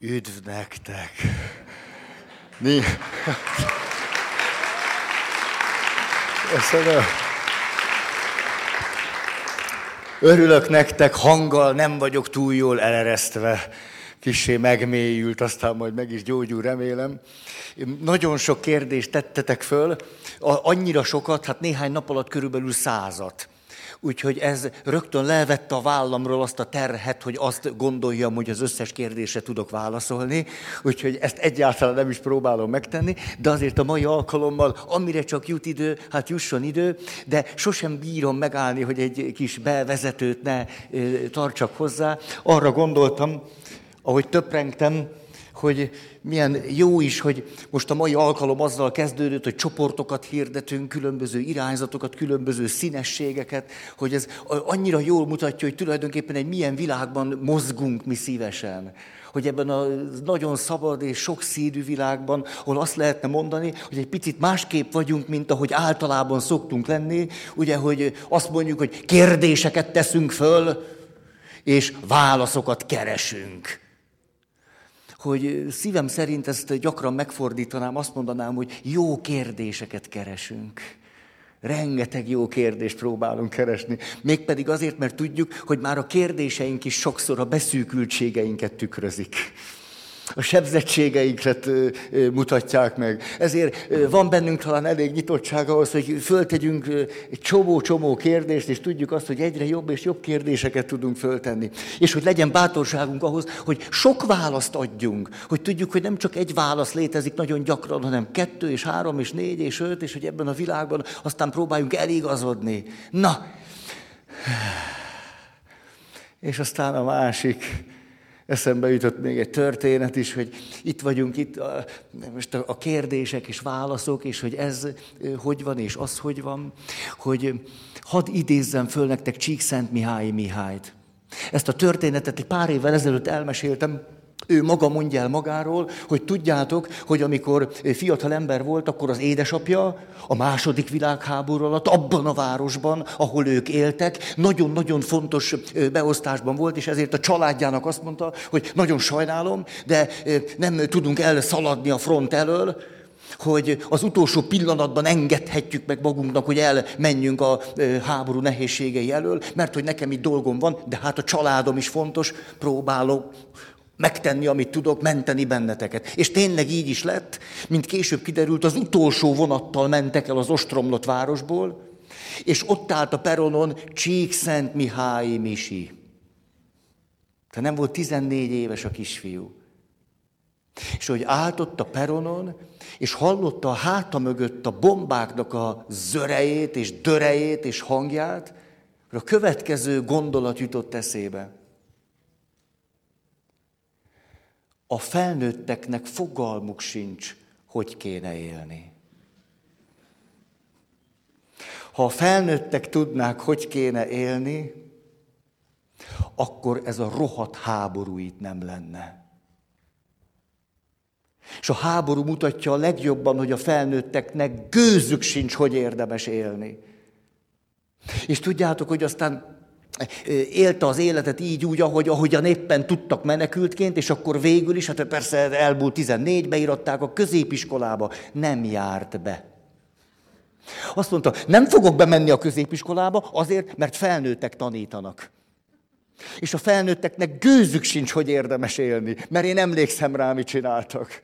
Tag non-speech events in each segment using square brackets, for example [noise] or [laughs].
Üdv nektek! Köszönöm. Örülök nektek, hanggal nem vagyok túl jól eleresztve. Kissé megmélyült, aztán majd meg is gyógyul, remélem. Nagyon sok kérdést tettetek föl, annyira sokat, hát néhány nap alatt körülbelül százat. Úgyhogy ez rögtön levette a vállamról azt a terhet, hogy azt gondoljam, hogy az összes kérdésre tudok válaszolni. Úgyhogy ezt egyáltalán nem is próbálom megtenni, de azért a mai alkalommal, amire csak jut idő, hát jusson idő, de sosem bírom megállni, hogy egy kis bevezetőt ne tartsak hozzá. Arra gondoltam, ahogy töprengtem, hogy milyen jó is, hogy most a mai alkalom azzal kezdődött, hogy csoportokat hirdetünk, különböző irányzatokat, különböző színességeket, hogy ez annyira jól mutatja, hogy tulajdonképpen egy milyen világban mozgunk mi szívesen. Hogy ebben a nagyon szabad és sokszínű világban, ahol azt lehetne mondani, hogy egy picit másképp vagyunk, mint ahogy általában szoktunk lenni, ugye, hogy azt mondjuk, hogy kérdéseket teszünk föl, és válaszokat keresünk hogy szívem szerint ezt gyakran megfordítanám, azt mondanám, hogy jó kérdéseket keresünk. Rengeteg jó kérdést próbálunk keresni. Mégpedig azért, mert tudjuk, hogy már a kérdéseink is sokszor a beszűkültségeinket tükrözik a sebzettségeinkre mutatják meg. Ezért van bennünk talán elég nyitottság ahhoz, hogy föltegyünk egy csomó-csomó kérdést, és tudjuk azt, hogy egyre jobb és jobb kérdéseket tudunk föltenni. És hogy legyen bátorságunk ahhoz, hogy sok választ adjunk. Hogy tudjuk, hogy nem csak egy válasz létezik nagyon gyakran, hanem kettő és három és négy és öt, és hogy ebben a világban aztán próbáljunk eligazodni. Na! És aztán a másik, Eszembe jutott még egy történet is, hogy itt vagyunk, itt a, most a kérdések és válaszok, és hogy ez hogy van, és az hogy van, hogy hadd idézzem föl nektek Csíkszent Mihály Mihályt. Ezt a történetet egy pár évvel ezelőtt elmeséltem, ő maga mondja el magáról, hogy tudjátok, hogy amikor fiatal ember volt, akkor az édesapja a második világháború alatt abban a városban, ahol ők éltek, nagyon-nagyon fontos beosztásban volt, és ezért a családjának azt mondta, hogy nagyon sajnálom, de nem tudunk elszaladni a front elől, hogy az utolsó pillanatban engedhetjük meg magunknak, hogy elmenjünk a háború nehézségei elől, mert hogy nekem itt dolgom van, de hát a családom is fontos, próbálok megtenni, amit tudok, menteni benneteket. És tényleg így is lett, mint később kiderült, az utolsó vonattal mentek el az ostromlott városból, és ott állt a peronon Csíkszent Mihály Misi. Tehát nem volt 14 éves a kisfiú. És hogy állt ott a peronon, és hallotta a háta mögött a bombáknak a zörejét, és dörejét, és hangját, a következő gondolat jutott eszébe. A felnőtteknek fogalmuk sincs, hogy kéne élni. Ha a felnőttek tudnák, hogy kéne élni, akkor ez a rohadt háború itt nem lenne. És a háború mutatja a legjobban, hogy a felnőtteknek gőzük sincs, hogy érdemes élni. És tudjátok, hogy aztán élte az életet így úgy, ahogy, ahogyan éppen tudtak menekültként, és akkor végül is, hát persze elmúlt 14, beíratták a középiskolába, nem járt be. Azt mondta, nem fogok bemenni a középiskolába azért, mert felnőttek tanítanak. És a felnőtteknek gőzük sincs, hogy érdemes élni, mert én emlékszem rá, mit csináltak.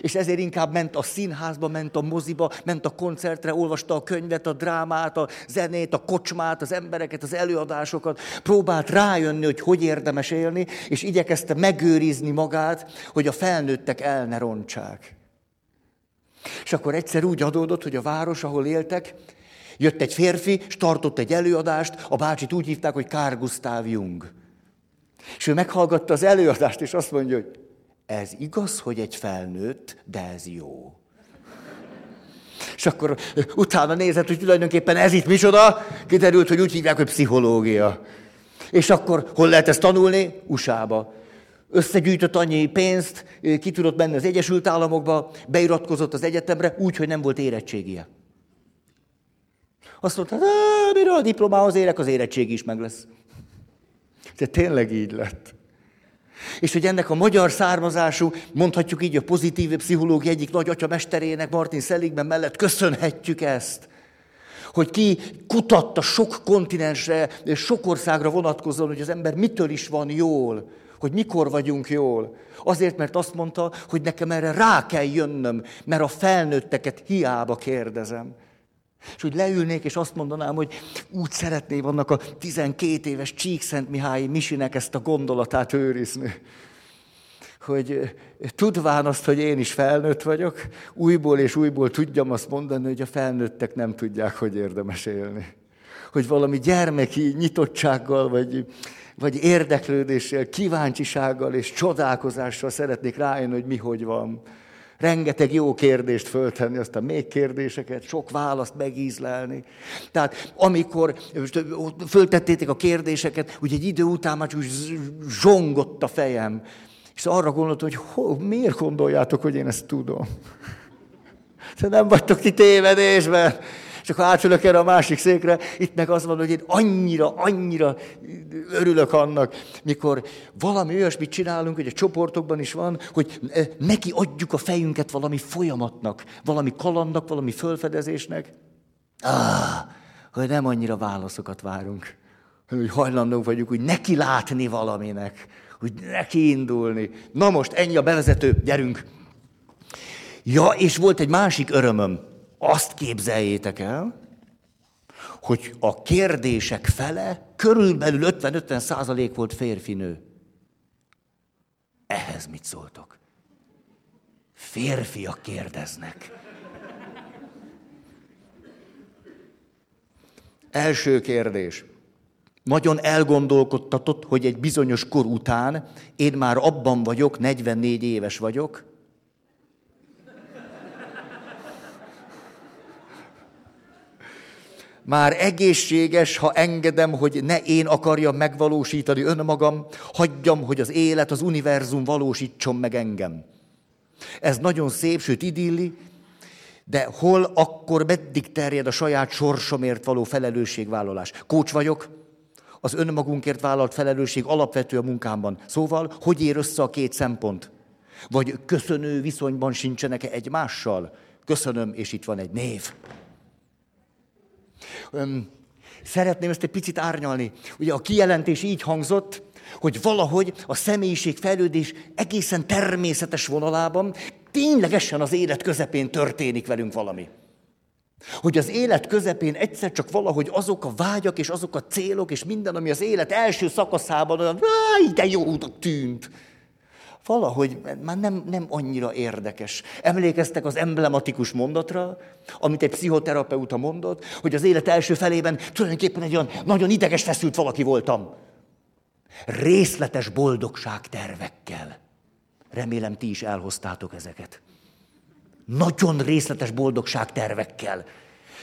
És ezért inkább ment a színházba, ment a moziba, ment a koncertre, olvasta a könyvet, a drámát, a zenét, a kocsmát, az embereket, az előadásokat. Próbált rájönni, hogy hogy érdemes élni, és igyekezte megőrizni magát, hogy a felnőttek el ne rontsák. És akkor egyszer úgy adódott, hogy a város, ahol éltek, jött egy férfi, és tartott egy előadást, a bácsit úgy hívták, hogy Kár Gustav Jung. És ő meghallgatta az előadást, és azt mondja, hogy ez igaz, hogy egy felnőtt, de ez jó. És akkor utána nézett, hogy tulajdonképpen ez itt micsoda, kiderült, hogy úgy hívják, hogy pszichológia. És akkor hol lehet ezt tanulni? USA-ba. Összegyűjtött annyi pénzt, ki tudott menni az Egyesült Államokba, beiratkozott az egyetemre, úgy, hogy nem volt érettségie. Azt mondta, mire a diplomához érek, az érettség is meg lesz. De tényleg így lett. És hogy ennek a magyar származású, mondhatjuk így a pozitív pszichológia egyik nagy atyamesterének, Martin Seligman mellett köszönhetjük ezt. Hogy ki kutatta sok kontinensre, sok országra vonatkozóan, hogy az ember mitől is van jól, hogy mikor vagyunk jól. Azért, mert azt mondta, hogy nekem erre rá kell jönnöm, mert a felnőtteket hiába kérdezem. És úgy leülnék, és azt mondanám, hogy úgy szeretném annak a 12 éves Csíkszent Mihályi Misinek ezt a gondolatát őrizni. Hogy tudván azt, hogy én is felnőtt vagyok, újból és újból tudjam azt mondani, hogy a felnőttek nem tudják, hogy érdemes élni. Hogy valami gyermeki nyitottsággal, vagy, vagy érdeklődéssel, kíváncsisággal és csodálkozással szeretnék rájönni, hogy mi hogy van rengeteg jó kérdést föltenni, aztán még kérdéseket, sok választ megízlelni. Tehát amikor föltettétek a kérdéseket, úgy egy idő után már úgy zsongott a fejem. És arra gondoltam, hogy ho, miért gondoljátok, hogy én ezt tudom? [laughs] Te nem vagytok ti tévedésben. És akkor átülök erre a másik székre, itt meg az van, hogy én annyira, annyira örülök annak, mikor valami olyasmit csinálunk, hogy a csoportokban is van, hogy eh, neki adjuk a fejünket valami folyamatnak, valami kalandnak, valami fölfedezésnek. Ah, hogy nem annyira válaszokat várunk, hogy hajlandók vagyunk hogy neki látni valaminek, hogy neki indulni. Na most ennyi a bevezető, gyerünk! Ja, és volt egy másik örömöm. Azt képzeljétek el, hogy a kérdések fele körülbelül 50-50 százalék volt férfinő. Ehhez mit szóltok? Férfiak kérdeznek. Első kérdés. Nagyon elgondolkodtatott, hogy egy bizonyos kor után én már abban vagyok, 44 éves vagyok, Már egészséges, ha engedem, hogy ne én akarjam megvalósítani önmagam, hagyjam, hogy az élet, az univerzum valósítson meg engem. Ez nagyon szép, sőt idilli, de hol akkor meddig terjed a saját sorsomért való felelősségvállalás? Kócs vagyok, az önmagunkért vállalt felelősség alapvető a munkámban. Szóval, hogy ér össze a két szempont? Vagy köszönő viszonyban sincsenek -e egymással? Köszönöm, és itt van egy név. Szeretném ezt egy picit árnyalni. Ugye a kijelentés így hangzott, hogy valahogy a személyiség fejlődés egészen természetes vonalában ténylegesen az élet közepén történik velünk valami. Hogy az élet közepén egyszer csak valahogy azok a vágyak és azok a célok és minden, ami az élet első szakaszában olyan, de jó tűnt, valahogy már nem, nem annyira érdekes. Emlékeztek az emblematikus mondatra, amit egy pszichoterapeuta mondott, hogy az élet első felében tulajdonképpen egy olyan nagyon ideges feszült valaki voltam. Részletes boldogság tervekkel. Remélem ti is elhoztátok ezeket. Nagyon részletes boldogság tervekkel.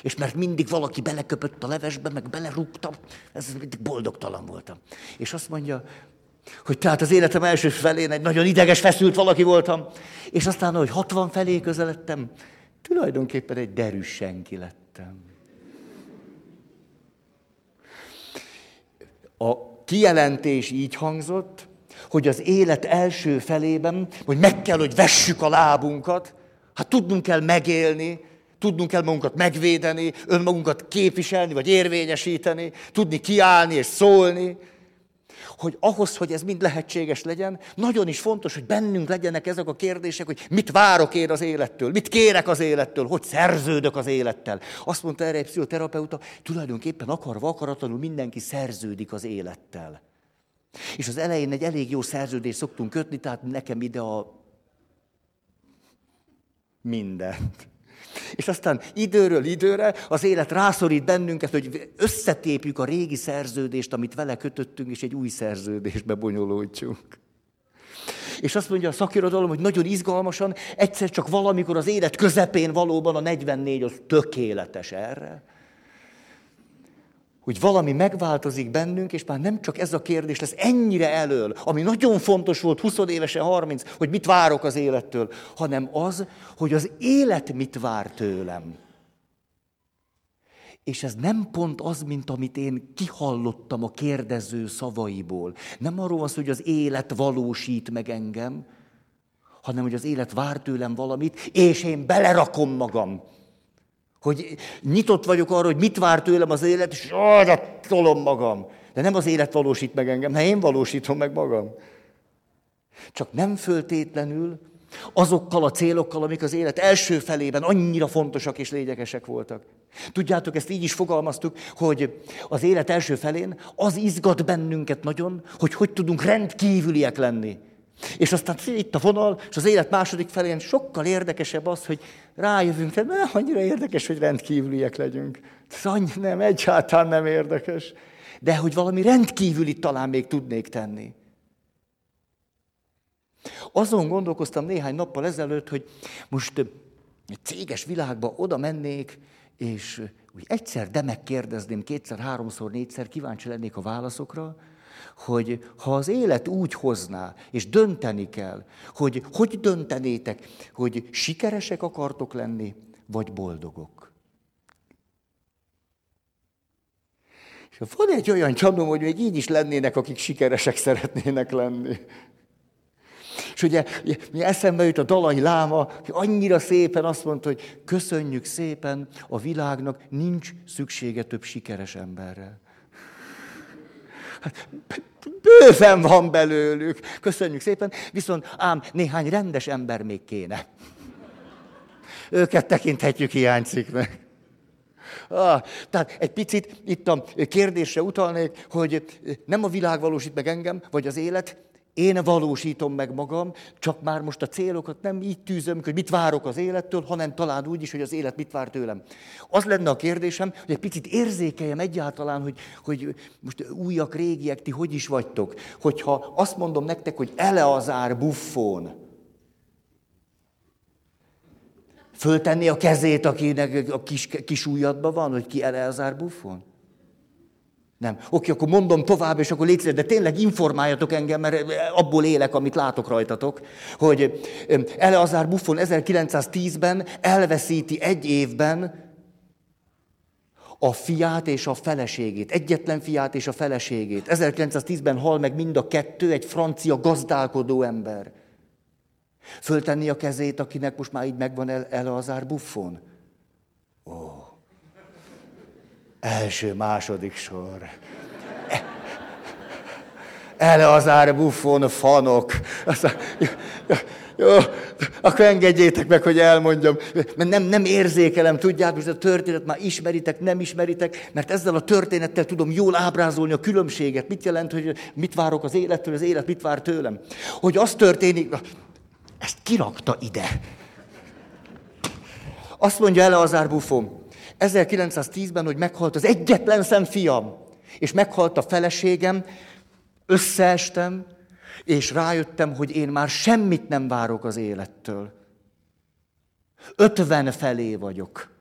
És mert mindig valaki beleköpött a levesbe, meg belerúgtam, ez mindig boldogtalan voltam. És azt mondja, hogy tehát az életem első felén egy nagyon ideges, feszült valaki voltam, és aztán, hogy 60 felé közeledtem, tulajdonképpen egy derűs senki lettem. A kijelentés így hangzott, hogy az élet első felében, hogy meg kell, hogy vessük a lábunkat, hát tudnunk kell megélni, tudnunk kell magunkat megvédeni, önmagunkat képviselni, vagy érvényesíteni, tudni kiállni és szólni, hogy ahhoz, hogy ez mind lehetséges legyen, nagyon is fontos, hogy bennünk legyenek ezek a kérdések, hogy mit várok én az élettől, mit kérek az élettől, hogy szerződök az élettel. Azt mondta erre egy pszichoterapeuta, tulajdonképpen akarva, akaratlanul mindenki szerződik az élettel. És az elején egy elég jó szerződést szoktunk kötni, tehát nekem ide a mindent. És aztán időről időre az élet rászorít bennünket, hogy összetépjük a régi szerződést, amit vele kötöttünk, és egy új szerződésbe bonyolódjunk. És azt mondja a szakirodalom, hogy nagyon izgalmasan, egyszer csak valamikor az élet közepén valóban a 44 az tökéletes erre hogy valami megváltozik bennünk, és már nem csak ez a kérdés lesz ennyire elől, ami nagyon fontos volt 20 évesen, 30, hogy mit várok az élettől, hanem az, hogy az élet mit vár tőlem. És ez nem pont az, mint amit én kihallottam a kérdező szavaiból. Nem arról van hogy az élet valósít meg engem, hanem hogy az élet vár tőlem valamit, és én belerakom magam. Hogy nyitott vagyok arra, hogy mit vár tőlem az élet, és arra tolom magam. De nem az élet valósít meg engem, hanem én valósítom meg magam. Csak nem föltétlenül azokkal a célokkal, amik az élet első felében annyira fontosak és lényegesek voltak. Tudjátok, ezt így is fogalmaztuk, hogy az élet első felén az izgat bennünket nagyon, hogy hogy tudunk rendkívüliek lenni. És aztán itt a vonal, és az élet második felén sokkal érdekesebb az, hogy rájövünk, hogy nem annyira érdekes, hogy rendkívüliek legyünk. Ez annyi, nem, egyáltalán nem érdekes. De hogy valami rendkívüli talán még tudnék tenni. Azon gondolkoztam néhány nappal ezelőtt, hogy most egy céges világba oda mennék, és úgy egyszer, de megkérdezném, kétszer, háromszor, négyszer, kíváncsi lennék a válaszokra, hogy ha az élet úgy hozná, és dönteni kell, hogy hogy döntenétek, hogy sikeresek akartok lenni, vagy boldogok. És van egy olyan csanom, hogy még így is lennének, akik sikeresek szeretnének lenni. És ugye mi eszembe jut a Dalai Láma, aki annyira szépen azt mondta, hogy köszönjük szépen, a világnak nincs szüksége több sikeres emberre. Bőven van belőlük. Köszönjük szépen. Viszont ám néhány rendes ember még kéne. Őket tekinthetjük hiányciknek. Ah, tehát egy picit itt a kérdésre utalnék, hogy nem a világ valósít meg engem, vagy az élet, én valósítom meg magam, csak már most a célokat nem így tűzöm, hogy mit várok az élettől, hanem talán úgy is, hogy az élet mit vár tőlem. Az lenne a kérdésem, hogy egy picit érzékeljem egyáltalán, hogy, hogy most újak, régiek, ti hogy is vagytok. Hogyha azt mondom nektek, hogy Eleazár buffon, föltenni a kezét, akinek a kis, kis ujjadban van, hogy ki Eleazár buffon? Nem. Oké, akkor mondom tovább, és akkor légy de tényleg informáljatok engem, mert abból élek, amit látok rajtatok, hogy Eleazár Buffon 1910-ben elveszíti egy évben a fiát és a feleségét, egyetlen fiát és a feleségét. 1910-ben hal meg mind a kettő, egy francia gazdálkodó ember. Föltenni a kezét, akinek most már így megvan Eleazár Buffon. Ó. Első, második sor. Eleazár Buffon fanok. Aztán, jó, jó, akkor engedjétek meg, hogy elmondjam. Mert nem, nem érzékelem, tudjátok, hogy ez a történet már ismeritek, nem ismeritek, mert ezzel a történettel tudom jól ábrázolni a különbséget. Mit jelent, hogy mit várok az élettől, az élet mit vár tőlem. Hogy az történik, ezt kirakta ide. Azt mondja Eleazár Buffon, 1910-ben, hogy meghalt az egyetlen szem fiam, és meghalt a feleségem, összeestem, és rájöttem, hogy én már semmit nem várok az élettől. Ötven felé vagyok.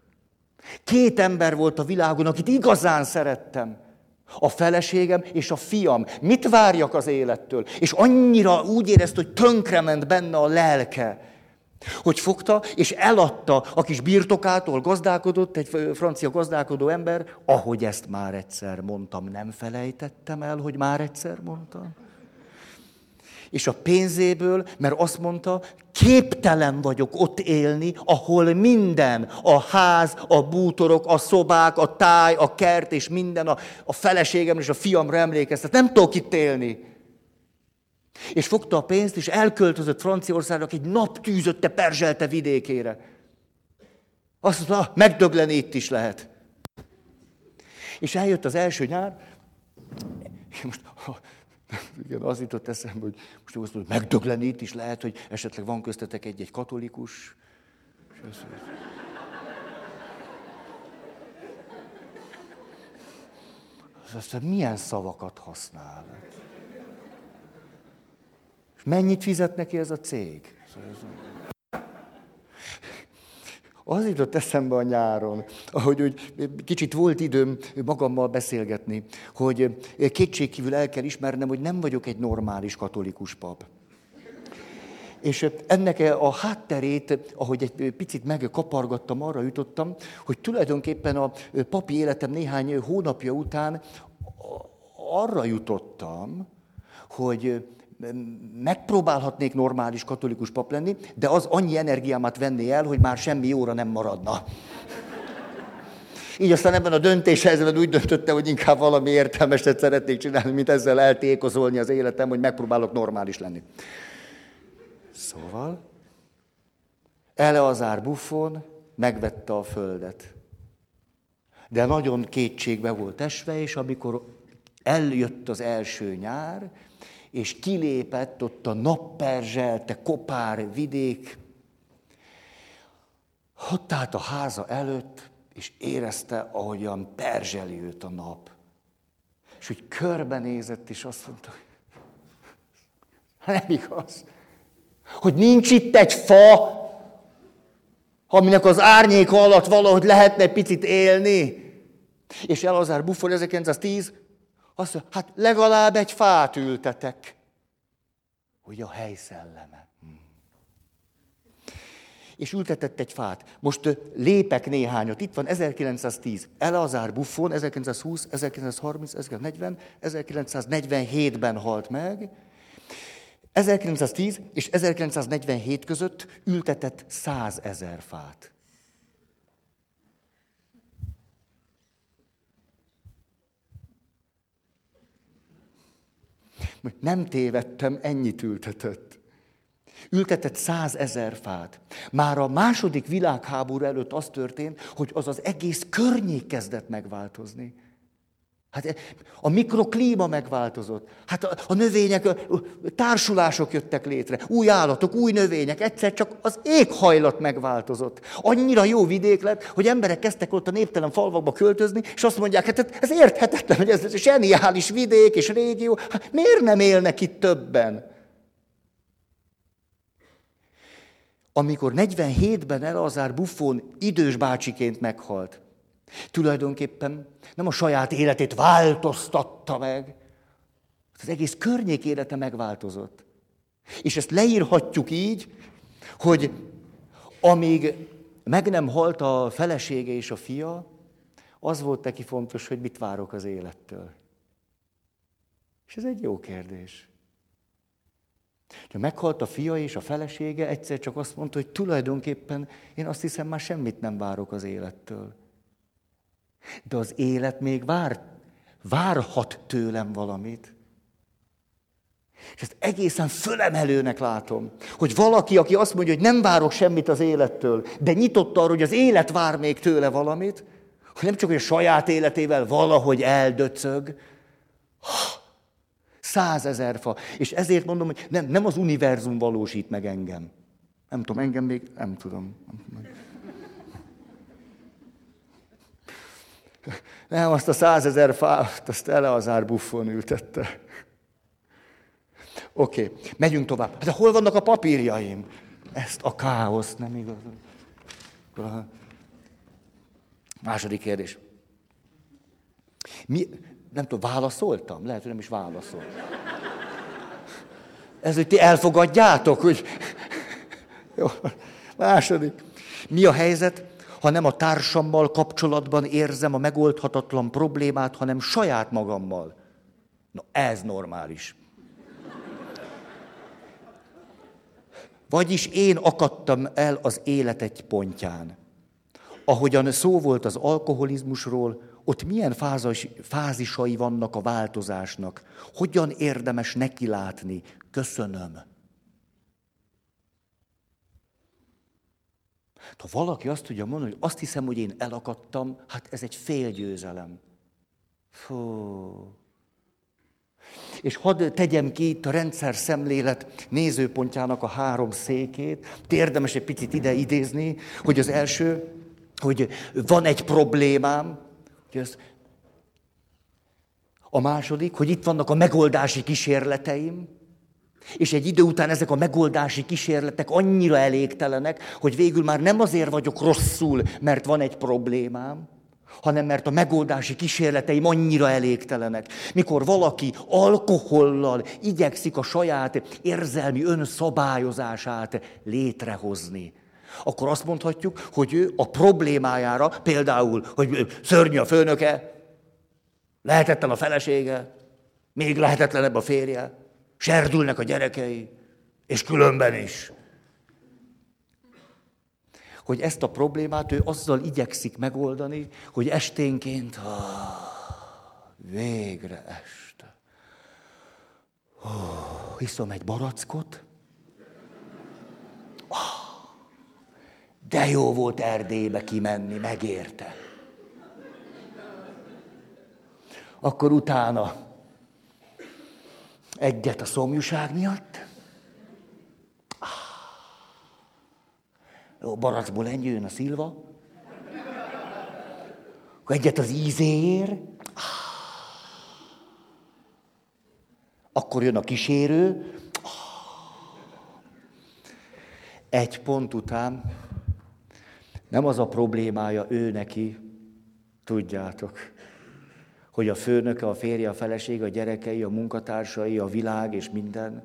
Két ember volt a világon, akit igazán szerettem. A feleségem és a fiam. Mit várjak az élettől? És annyira úgy érezte, hogy tönkrement benne a lelke hogy fogta és eladta a kis birtokától, gazdálkodott, egy francia gazdálkodó ember, ahogy ezt már egyszer mondtam, nem felejtettem el, hogy már egyszer mondtam. És a pénzéből, mert azt mondta, képtelen vagyok ott élni, ahol minden, a ház, a bútorok, a szobák, a táj, a kert és minden, a, a feleségem és a fiamra emlékeztet. Nem tudok itt élni. És fogta a pénzt, és elköltözött Franciaországnak egy naptűzötte perzselte vidékére. Azt mondta, megdögleni itt is lehet. És eljött az első nyár, most igen, az jutott eszembe, hogy most azt mondom, megdögleni itt is lehet, hogy esetleg van köztetek egy-egy katolikus. Aztán milyen szavakat használ? Mennyit fizet neki ez a cég? Az jutott eszembe a nyáron, ahogy úgy kicsit volt időm magammal beszélgetni, hogy kétségkívül el kell ismernem, hogy nem vagyok egy normális katolikus pap. És ennek a hátterét, ahogy egy picit megkapargattam, arra jutottam, hogy tulajdonképpen a papi életem néhány hónapja után arra jutottam, hogy megpróbálhatnék normális katolikus pap lenni, de az annyi energiámat venné el, hogy már semmi jóra nem maradna. Így aztán ebben a döntéshelyzetben úgy döntöttem, hogy inkább valami értelmeset szeretnék csinálni, mint ezzel eltékozolni az életem, hogy megpróbálok normális lenni. Szóval, Eleazár Buffon megvette a földet. De nagyon kétségbe volt esve, és amikor eljött az első nyár, és kilépett ott a napperzselte kopár vidék, ott állt a háza előtt, és érezte, ahogyan perzseli őt a nap. És úgy körbenézett, és azt mondta, nem igaz, hogy nincs itt egy fa, aminek az árnyéka alatt valahogy lehetne picit élni. És Elazár Buffon 1910 azt mondja, hát legalább egy fát ültetek. Hogy a hely szelleme. Hmm. És ültetett egy fát. Most lépek néhányat. Itt van 1910. Elazár Buffon 1920, 1930, 1940, 1947-ben halt meg. 1910 és 1947 között ültetett 100 ezer fát. Nem tévedtem, ennyit ültetett. Ültetett százezer fát. Már a második világháború előtt az történt, hogy az az egész környék kezdett megváltozni. Hát a mikroklíma megváltozott. Hát a, a növények, társulások jöttek létre. Új állatok, új növények. Egyszer csak az éghajlat megváltozott. Annyira jó vidék lett, hogy emberek kezdtek ott a néptelen falvakba költözni, és azt mondják, hát ez érthetetlen, hogy ez zseniális vidék és régió. Hát miért nem élnek itt többen? Amikor 47-ben Elazár Buffon idős bácsiként meghalt, Tulajdonképpen nem a saját életét változtatta meg, az egész környék élete megváltozott. És ezt leírhatjuk így, hogy amíg meg nem halt a felesége és a fia, az volt neki fontos, hogy mit várok az élettől. És ez egy jó kérdés. Ha meghalt a fia és a felesége, egyszer csak azt mondta, hogy tulajdonképpen én azt hiszem már semmit nem várok az élettől. De az élet még vár, várhat tőlem valamit. És ezt egészen fölemelőnek látom, hogy valaki, aki azt mondja, hogy nem várok semmit az élettől, de nyitott arra, hogy az élet vár még tőle valamit, hogy nem csak, hogy a saját életével valahogy eldöcög, százezer fa. És ezért mondom, hogy nem, nem az univerzum valósít meg engem. Nem tudom, engem még nem tudom. Nem tudom. Nem, azt a százezer fát, azt Eleazár buffon ültette. Oké, okay, megyünk tovább. De hol vannak a papírjaim? Ezt a káoszt, nem igaz? Második kérdés. Mi, nem tudom, válaszoltam? Lehet, hogy nem is válaszol. Ez, hogy ti elfogadjátok, hogy... Jó. Második. Mi a helyzet ha nem a társammal kapcsolatban érzem a megoldhatatlan problémát, hanem saját magammal. Na, ez normális. Vagyis én akadtam el az élet egy pontján. Ahogyan szó volt az alkoholizmusról, ott milyen fázis, fázisai vannak a változásnak, hogyan érdemes nekilátni. Köszönöm. Ha valaki azt tudja mondani, hogy azt hiszem, hogy én elakadtam, hát ez egy félgyőzelem. Fú. És hadd tegyem ki itt a rendszer szemlélet nézőpontjának a három székét. Érdemes egy picit ide idézni, hogy az első, hogy van egy problémám, hogy ez a második, hogy itt vannak a megoldási kísérleteim, és egy idő után ezek a megoldási kísérletek annyira elégtelenek, hogy végül már nem azért vagyok rosszul, mert van egy problémám, hanem mert a megoldási kísérleteim annyira elégtelenek. Mikor valaki alkohollal igyekszik a saját érzelmi önszabályozását létrehozni, akkor azt mondhatjuk, hogy ő a problémájára, például, hogy szörnyű a főnöke, lehetetlen a felesége, még lehetetlenebb a férje, serdülnek a gyerekei, és különben is hogy ezt a problémát ő azzal igyekszik megoldani, hogy esténként, ah, végre este. Oh, hiszom egy barackot. Oh, de jó volt Erdélybe kimenni, megérte. Akkor utána egyet a szomjúság miatt, Jó, barackból ennyi a szilva. Akkor egyet az ízér. Akkor jön a kísérő. Egy pont után nem az a problémája ő neki, tudjátok, hogy a főnöke, a férje, a felesége, a gyerekei, a munkatársai, a világ és minden,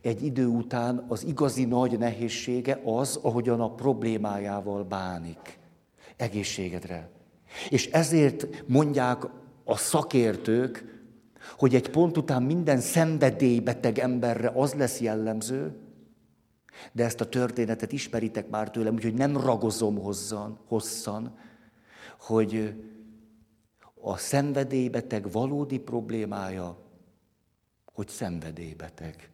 egy idő után az igazi nagy nehézsége az, ahogyan a problémájával bánik. Egészségedre. És ezért mondják a szakértők, hogy egy pont után minden szenvedélybeteg emberre az lesz jellemző, de ezt a történetet ismeritek már tőlem, úgyhogy nem ragozom hozzan, hosszan, hogy a szenvedélybeteg valódi problémája, hogy szenvedélybeteg.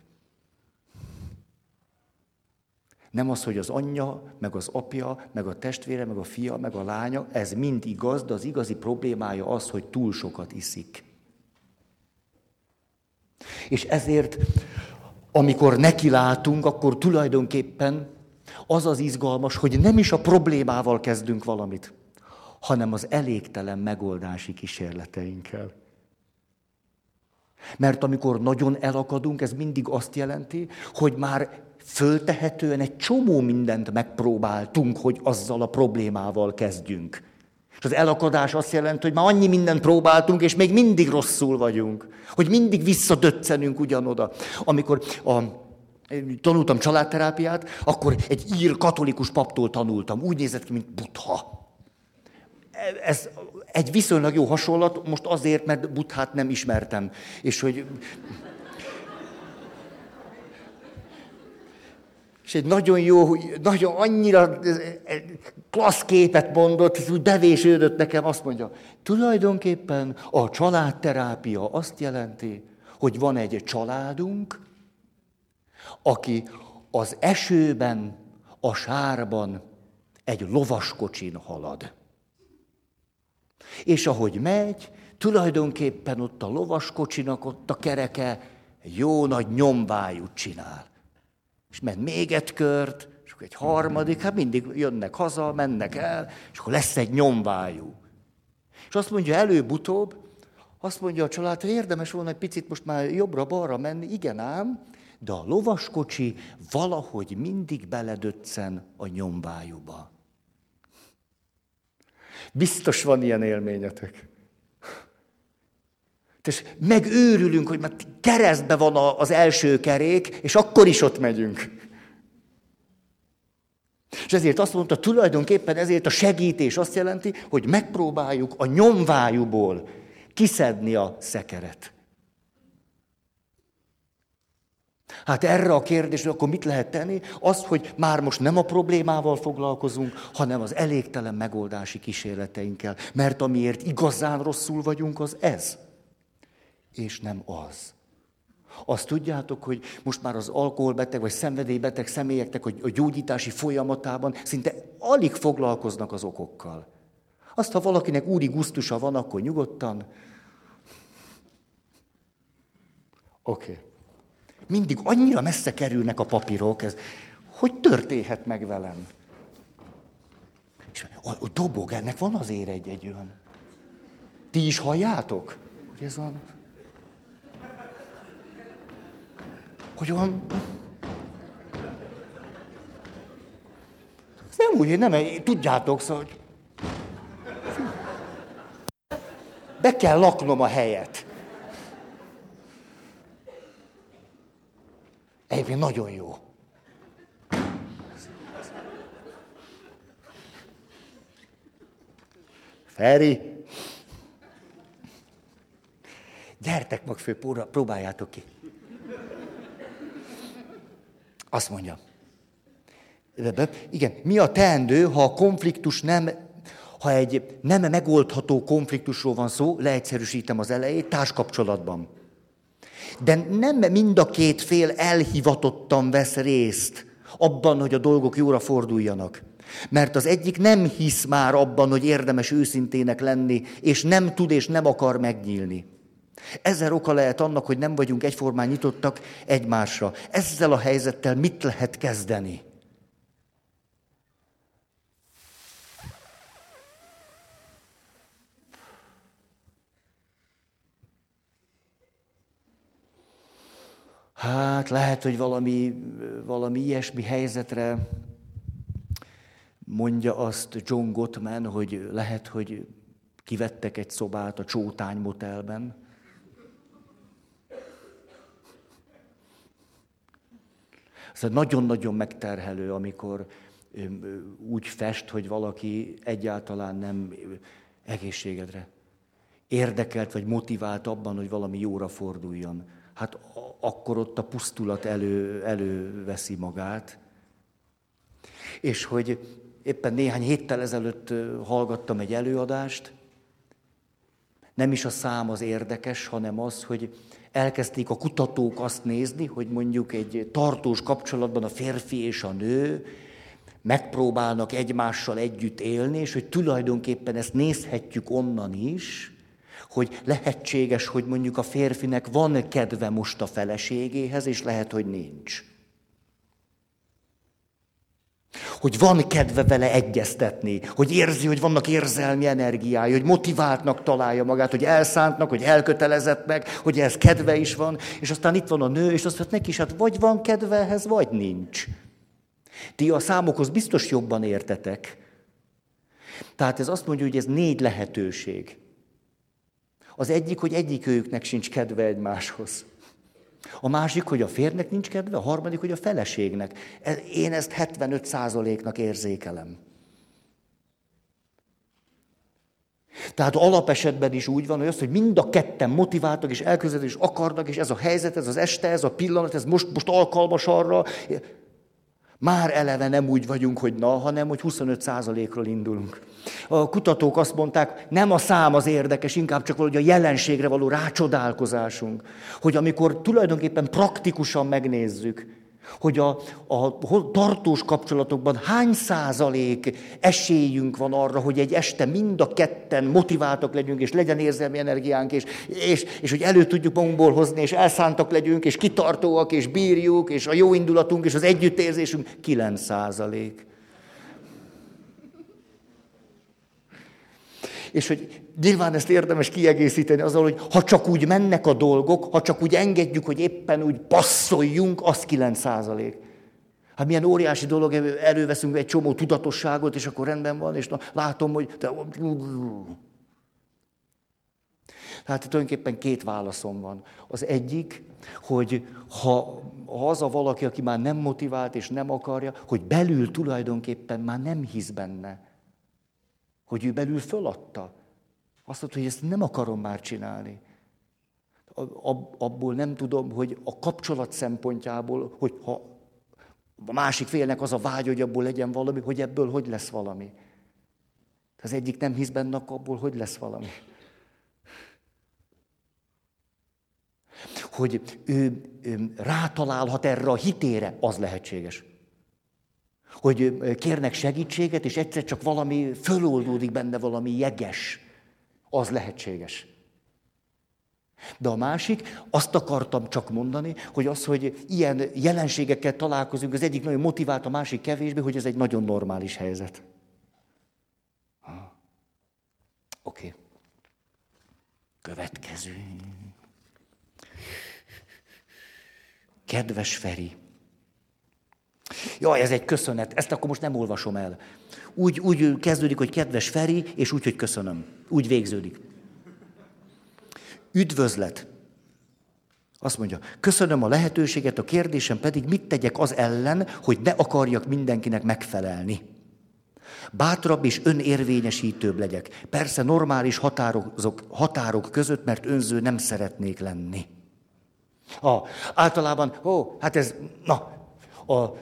Nem az, hogy az anyja, meg az apja, meg a testvére, meg a fia, meg a lánya, ez mind igaz, de az igazi problémája az, hogy túl sokat iszik. És ezért, amikor neki látunk, akkor tulajdonképpen az az izgalmas, hogy nem is a problémával kezdünk valamit, hanem az elégtelen megoldási kísérleteinkkel. Mert amikor nagyon elakadunk, ez mindig azt jelenti, hogy már föltehetően egy csomó mindent megpróbáltunk, hogy azzal a problémával kezdjünk. És az elakadás azt jelenti, hogy már annyi mindent próbáltunk, és még mindig rosszul vagyunk. Hogy mindig visszadöccenünk ugyanoda. Amikor a, tanultam családterápiát, akkor egy ír katolikus paptól tanultam. Úgy nézett ki, mint butha. Ez egy viszonylag jó hasonlat, most azért, mert buthát nem ismertem. És hogy és egy nagyon jó, nagyon annyira klassz képet mondott, ez úgy bevésődött nekem, azt mondja, tulajdonképpen a családterápia azt jelenti, hogy van egy családunk, aki az esőben, a sárban egy lovaskocsin halad. És ahogy megy, tulajdonképpen ott a lovaskocsinak ott a kereke jó nagy nyomvájút csinál. És ment még egy kört, és akkor egy harmadik, hát mindig jönnek haza, mennek el, és akkor lesz egy nyomvájú. És azt mondja előbb-utóbb, azt mondja a család, hogy érdemes volna egy picit most már jobbra-balra menni, igen ám, de a lovaskocsi valahogy mindig beledöccen a nyomvájúba. Biztos van ilyen élményetek. És megőrülünk, hogy már keresztbe van az első kerék, és akkor is ott megyünk. És ezért azt mondta, tulajdonképpen ezért a segítés azt jelenti, hogy megpróbáljuk a nyomvájúból kiszedni a szekeret. Hát erre a kérdésre akkor mit lehet tenni? Az, hogy már most nem a problémával foglalkozunk, hanem az elégtelen megoldási kísérleteinkkel. Mert amiért igazán rosszul vagyunk, az ez és nem az. Azt tudjátok, hogy most már az alkoholbeteg vagy szenvedélybeteg személyeknek a gyógyítási folyamatában szinte alig foglalkoznak az okokkal. Azt, ha valakinek úri gusztusa van, akkor nyugodtan. Oké. Okay. Mindig annyira messze kerülnek a papírok, ez hogy történhet meg velem? És a, a dobog, ennek van azért egy, egy olyan. Ti is halljátok? Hogy ez van? hogy olyan... Nem úgy, nem, tudjátok, szóval, hogy... Be kell laknom a helyet. Egyébként nagyon jó. Feri, gyertek meg fő, próbáljátok ki. Azt mondja. Igen, mi a teendő, ha a konfliktus nem, ha egy nem megoldható konfliktusról van szó, leegyszerűsítem az elejét, társkapcsolatban. De nem mind a két fél elhivatottan vesz részt abban, hogy a dolgok jóra forduljanak. Mert az egyik nem hisz már abban, hogy érdemes őszintének lenni, és nem tud és nem akar megnyílni. Ezzel oka lehet annak, hogy nem vagyunk egyformán nyitottak egymásra. Ezzel a helyzettel mit lehet kezdeni? Hát lehet, hogy valami, valami ilyesmi helyzetre mondja azt John Gottman, hogy lehet, hogy kivettek egy szobát a Csótány motelben. Ez nagyon-nagyon megterhelő, amikor úgy fest, hogy valaki egyáltalán nem egészségedre érdekelt vagy motivált abban, hogy valami jóra forduljon. Hát akkor ott a pusztulat elő, előveszi magát. És hogy éppen néhány héttel ezelőtt hallgattam egy előadást, nem is a szám az érdekes, hanem az, hogy elkezdték a kutatók azt nézni, hogy mondjuk egy tartós kapcsolatban a férfi és a nő megpróbálnak egymással együtt élni, és hogy tulajdonképpen ezt nézhetjük onnan is, hogy lehetséges, hogy mondjuk a férfinek van kedve most a feleségéhez, és lehet, hogy nincs. Hogy van kedve vele egyeztetni, hogy érzi, hogy vannak érzelmi energiái, hogy motiváltnak találja magát, hogy elszántnak, hogy elkötelezettnek, hogy ez kedve is van, és aztán itt van a nő, és azt mondja neki is, hát vagy van kedve ehhez, vagy nincs. Ti a számokhoz biztos jobban értetek. Tehát ez azt mondja, hogy ez négy lehetőség. Az egyik, hogy egyik őknek sincs kedve egymáshoz. A másik, hogy a férnek nincs kedve, a harmadik, hogy a feleségnek. Én ezt 75%-nak érzékelem. Tehát alapesetben is úgy van, hogy az, hogy mind a ketten motiváltak és elközelítik és akarnak, és ez a helyzet, ez az este, ez a pillanat, ez most, most alkalmas arra, már eleve nem úgy vagyunk, hogy na, hanem hogy 25%-ról indulunk. A kutatók azt mondták, nem a szám az érdekes, inkább csak valahogy a jelenségre való rácsodálkozásunk. Hogy amikor tulajdonképpen praktikusan megnézzük, hogy a, a tartós kapcsolatokban hány százalék esélyünk van arra, hogy egy este mind a ketten motiváltak legyünk, és legyen érzelmi energiánk, és, és, és hogy elő tudjuk magunkból hozni, és elszántak legyünk, és kitartóak, és bírjuk, és a jó indulatunk, és az együttérzésünk 9 százalék. És hogy nyilván ezt érdemes kiegészíteni azzal, hogy ha csak úgy mennek a dolgok, ha csak úgy engedjük, hogy éppen úgy passzoljunk, az 9 százalék. Hát milyen óriási dolog, előveszünk egy csomó tudatosságot, és akkor rendben van, és látom, hogy... Te... Tehát tulajdonképpen két válaszom van. Az egyik, hogy ha, ha az a valaki, aki már nem motivált és nem akarja, hogy belül tulajdonképpen már nem hisz benne hogy ő belül föladta. Azt mondta, hogy ezt nem akarom már csinálni. Abból nem tudom, hogy a kapcsolat szempontjából, hogy ha a másik félnek az a vágy, hogy abból legyen valami, hogy ebből hogy lesz valami. Az egyik nem hisz benne, abból hogy lesz valami. Hogy ő, ő rátalálhat erre a hitére, az lehetséges hogy kérnek segítséget, és egyszer csak valami föloldódik benne, valami jeges. Az lehetséges. De a másik, azt akartam csak mondani, hogy az, hogy ilyen jelenségekkel találkozunk, az egyik nagyon motivált, a másik kevésbé, hogy ez egy nagyon normális helyzet. Oké. Okay. Következő. Kedves Feri, Jaj, ez egy köszönet, ezt akkor most nem olvasom el. Úgy, úgy kezdődik, hogy kedves Feri, és úgy, hogy köszönöm. Úgy végződik. Üdvözlet. Azt mondja, köszönöm a lehetőséget, a kérdésem pedig, mit tegyek az ellen, hogy ne akarjak mindenkinek megfelelni. Bátrabb és önérvényesítőbb legyek. Persze normális határok, határok között, mert önző nem szeretnék lenni. A, általában, ó, hát ez, na, a,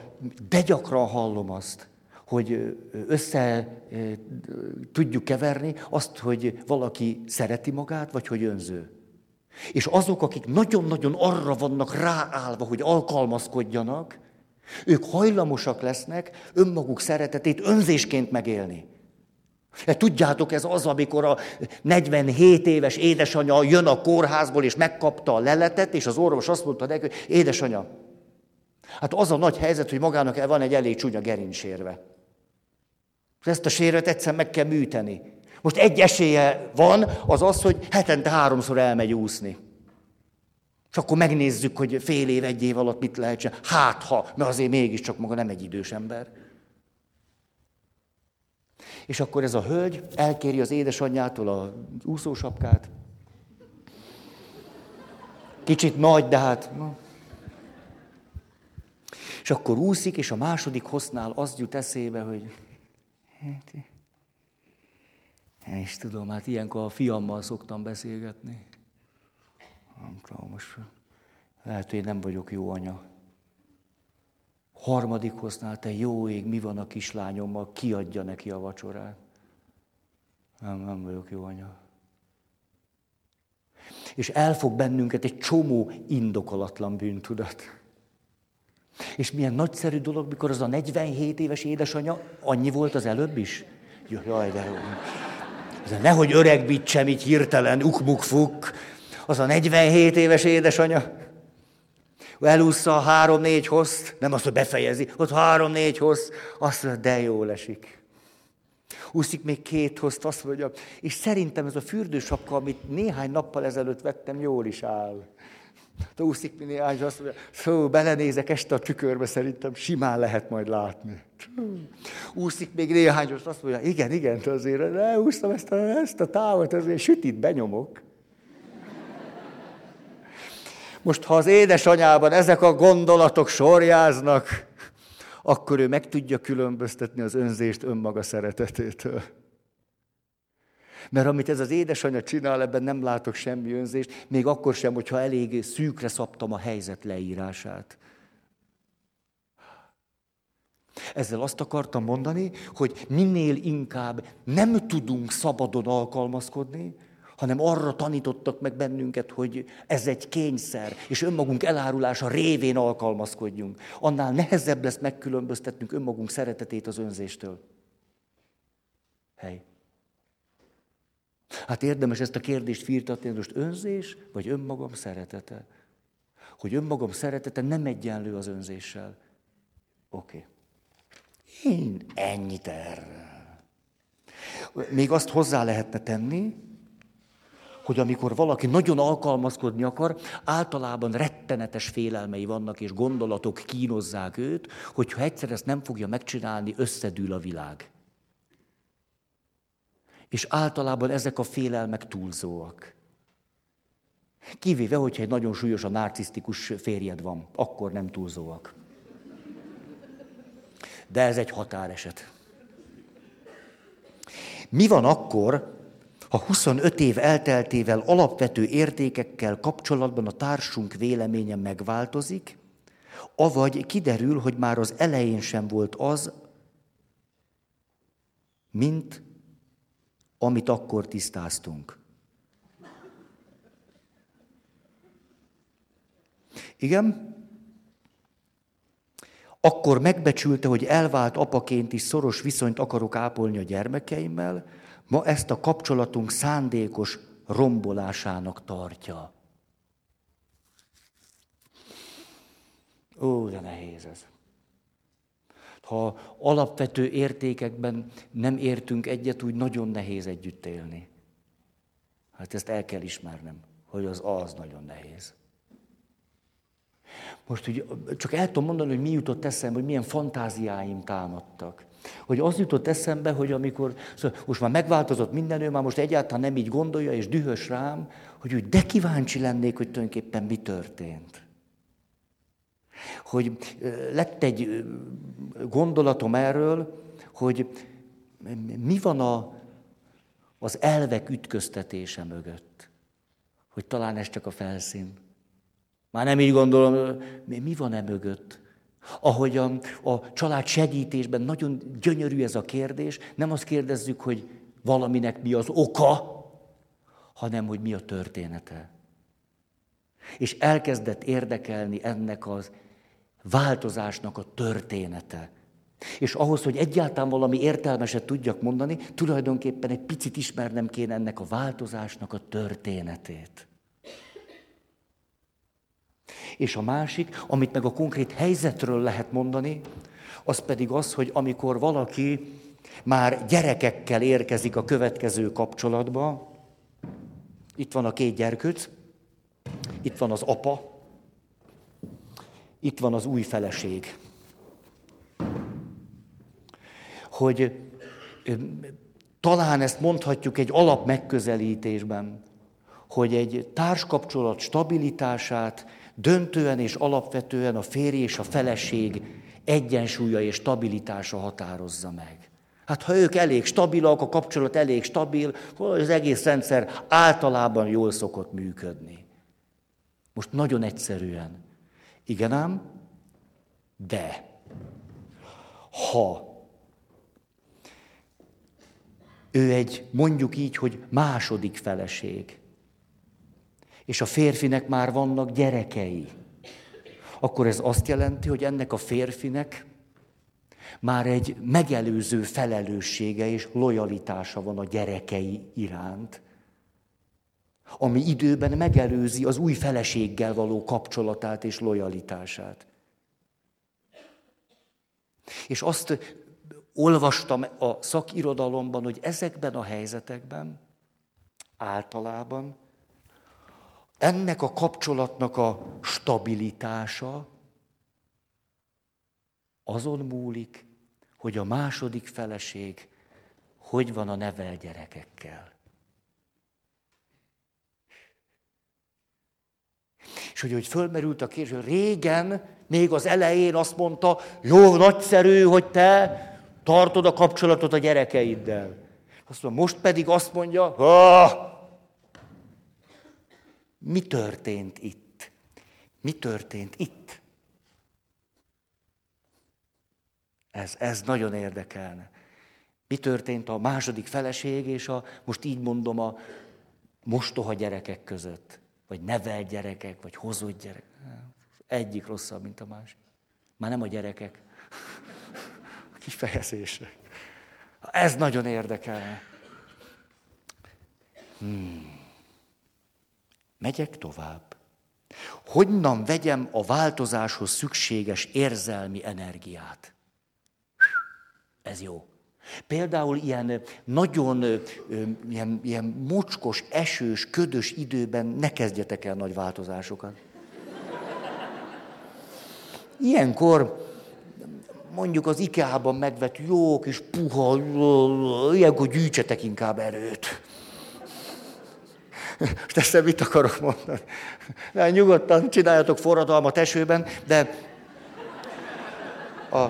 de gyakran hallom azt, hogy össze tudjuk keverni azt, hogy valaki szereti magát, vagy hogy önző. És azok, akik nagyon-nagyon arra vannak ráállva, hogy alkalmazkodjanak, ők hajlamosak lesznek önmaguk szeretetét önzésként megélni. De tudjátok, ez az, amikor a 47 éves édesanyja jön a kórházból, és megkapta a leletet, és az orvos azt mondta neki, hogy édesanyja, hát az a nagy helyzet, hogy magának van egy elég csúnya gerincsérve. Ezt a sérvet egyszer meg kell műteni. Most egy esélye van, az az, hogy hetente háromszor elmegy úszni. És akkor megnézzük, hogy fél év, egy év alatt mit lehet csinálni. Hát ha, mert azért mégiscsak maga nem egy idős ember. És akkor ez a hölgy elkéri az édesanyjától a úszósapkát. Kicsit nagy, de hát... És akkor úszik, és a második hosznál az jut eszébe, hogy... Én is tudom, hát ilyenkor a fiammal szoktam beszélgetni. Nem tudom, most lehet, hogy én nem vagyok jó anya. Harmadik hoznál, te jó ég, mi van a kislányommal, kiadja neki a vacsorát. Nem, nem vagyok jó anya. És elfog bennünket egy csomó indokolatlan bűntudat. És milyen nagyszerű dolog, mikor az a 47 éves édesanyja, annyi volt az előbb is? Jaj, de jó. Nehogy öregbítsem így hirtelen, ukmukfuk. Az a 47 éves édesanyja elúszza a három-négy hozt, nem azt, hogy befejezi, ott három-négy hoz, azt mondja, de jól esik. Úszik még két hozt, azt mondja, és szerintem ez a fürdősapka, amit néhány nappal ezelőtt vettem, jól is áll. De úszik mi néhány, azt mondja, szó, belenézek este a tükörbe, szerintem simán lehet majd látni. Úszik még néhány, azt mondja, igen, igen, azért leúsztam ezt a, ezt a távot, azért sütit benyomok. Most, ha az édesanyában ezek a gondolatok sorjáznak, akkor ő meg tudja különböztetni az önzést önmaga szeretetétől. Mert amit ez az édesanyja csinál, ebben nem látok semmi önzést, még akkor sem, hogyha elég szűkre szabtam a helyzet leírását. Ezzel azt akartam mondani, hogy minél inkább nem tudunk szabadon alkalmazkodni, hanem arra tanítottak meg bennünket, hogy ez egy kényszer, és önmagunk elárulása révén alkalmazkodjunk. Annál nehezebb lesz megkülönböztetnünk önmagunk szeretetét az önzéstől. Hely. Hát érdemes ezt a kérdést firtatni, most önzés, vagy önmagam szeretete? Hogy önmagam szeretete nem egyenlő az önzéssel. Oké. Okay. Én ennyit erre. Még azt hozzá lehetne tenni, hogy amikor valaki nagyon alkalmazkodni akar, általában rettenetes félelmei vannak, és gondolatok kínozzák őt, hogyha egyszer ezt nem fogja megcsinálni, összedül a világ. És általában ezek a félelmek túlzóak. Kivéve, hogyha egy nagyon súlyos a narcisztikus férjed van, akkor nem túlzóak. De ez egy határeset. Mi van akkor, ha 25 év elteltével alapvető értékekkel kapcsolatban a társunk véleménye megváltozik, avagy kiderül, hogy már az elején sem volt az, mint amit akkor tisztáztunk. Igen? Akkor megbecsülte, hogy elvált apaként is szoros viszonyt akarok ápolni a gyermekeimmel, ma ezt a kapcsolatunk szándékos rombolásának tartja. Ó, de nehéz ez. Ha alapvető értékekben nem értünk egyet, úgy nagyon nehéz együtt élni. Hát ezt el kell ismernem, hogy az az nagyon nehéz. Most úgy csak el tudom mondani, hogy mi jutott eszembe, hogy milyen fantáziáim támadtak. hogy az jutott eszembe, hogy amikor szóval most már megváltozott minden, ő már most egyáltalán nem így gondolja, és dühös rám, hogy úgy de kíváncsi lennék, hogy tulajdonképpen mi történt. Hogy lett egy gondolatom erről, hogy mi van a, az elvek ütköztetése mögött. Hogy talán ez csak a felszín. Már nem így gondolom, mi van e mögött? Ahogy a, a család segítésben nagyon gyönyörű ez a kérdés, nem azt kérdezzük, hogy valaminek mi az oka, hanem hogy mi a története. És elkezdett érdekelni ennek az változásnak a története. És ahhoz, hogy egyáltalán valami értelmeset tudjak mondani, tulajdonképpen egy picit ismernem kéne ennek a változásnak a történetét. És a másik, amit meg a konkrét helyzetről lehet mondani, az pedig az, hogy amikor valaki már gyerekekkel érkezik a következő kapcsolatba, itt van a két gyerkőc, itt van az apa, itt van az új feleség. Hogy talán ezt mondhatjuk egy alap megközelítésben, hogy egy társkapcsolat stabilitását döntően és alapvetően a férj és a feleség egyensúlya és stabilitása határozza meg. Hát ha ők elég stabilak, a kapcsolat elég stabil, az egész rendszer általában jól szokott működni. Most nagyon egyszerűen. Igen ám, de ha ő egy, mondjuk így, hogy második feleség, és a férfinek már vannak gyerekei, akkor ez azt jelenti, hogy ennek a férfinek már egy megelőző felelőssége és lojalitása van a gyerekei iránt, ami időben megelőzi az új feleséggel való kapcsolatát és lojalitását. És azt olvastam a szakirodalomban, hogy ezekben a helyzetekben általában ennek a kapcsolatnak a stabilitása azon múlik, hogy a második feleség hogy van a nevel gyerekekkel. És hogy, hogy fölmerült a kérdés, hogy régen, még az elején azt mondta, jó, nagyszerű, hogy te tartod a kapcsolatot a gyerekeiddel. Azt mondja, most pedig azt mondja, ah, mi történt itt? Mi történt itt? Ez, ez nagyon érdekelne. Mi történt a második feleség és a, most így mondom, a mostoha gyerekek között? Vagy nevelt gyerekek, vagy hozott gyerekek. Egyik rosszabb, mint a másik. Már nem a gyerekek. A kifejezések. Ez nagyon érdekelne. Hmm. Megyek tovább. Hogyan vegyem a változáshoz szükséges érzelmi energiát? Ez jó. Például ilyen nagyon ilyen, ilyen mocskos, esős, ködös időben ne kezdjetek el nagy változásokat. Ilyenkor mondjuk az IKEA-ban megvett jó kis puha, ilyenkor gyűjtsetek inkább erőt. Most ezt mit akarok mondani? De nyugodtan csináljatok forradalmat esőben, de a,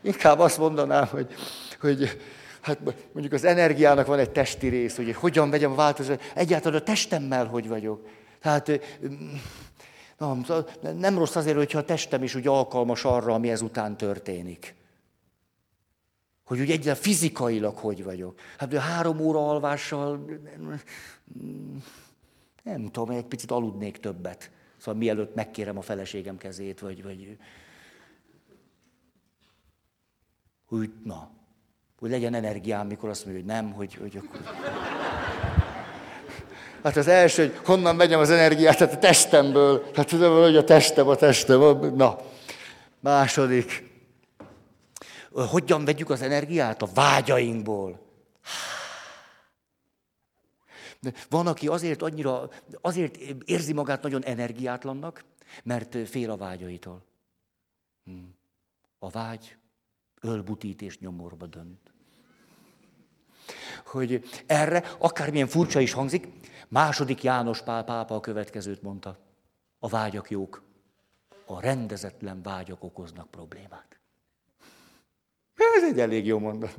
inkább azt mondanám, hogy, hogy hát mondjuk az energiának van egy testi rész, hogy hogyan vegyem a változást, egyáltalán a testemmel hogy vagyok. Tehát nem, nem rossz azért, hogyha a testem is úgy alkalmas arra, ami ezután történik. Hogy úgy egyáltalán fizikailag hogy vagyok. Hát három óra alvással nem tudom, egy picit aludnék többet. Szóval mielőtt megkérem a feleségem kezét, vagy, vagy hogy na, hogy legyen energiám, mikor azt mondja, hogy nem, hogy, hogy akkor... Hát az első, hogy honnan vegyem az energiát, hát a testemből. Hát tudom, hogy a testem, a testem. Na. Második. Hogyan vegyük az energiát? A vágyainkból. Van, aki azért annyira, azért érzi magát nagyon energiátlannak, mert fél a vágyaitól. Hmm. A vágy Ölbutít és nyomorba dönt. Hogy erre, akármilyen furcsa is hangzik, második János Pál pápa a következőt mondta. A vágyak jók. A rendezetlen vágyak okoznak problémát. Ez egy elég jó mondat.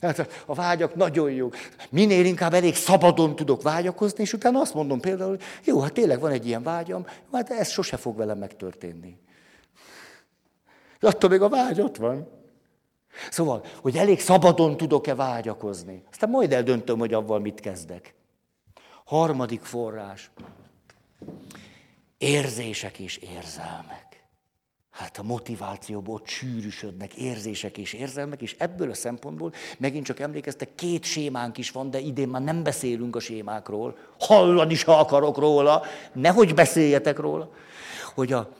Hát a vágyak nagyon jók. Minél inkább elég szabadon tudok vágyakozni, és utána azt mondom például, hogy jó, hát tényleg van egy ilyen vágyam, hát ez sose fog velem megtörténni. Attól még a vágy ott van. Szóval, hogy elég szabadon tudok-e vágyakozni. Aztán majd eldöntöm, hogy avval mit kezdek. Harmadik forrás. Érzések és érzelmek. Hát a motivációból sűrűsödnek érzések és érzelmek, és ebből a szempontból megint csak emlékeztek, két sémánk is van, de idén már nem beszélünk a sémákról. Hallani ha akarok róla, nehogy beszéljetek róla. Hogy, a,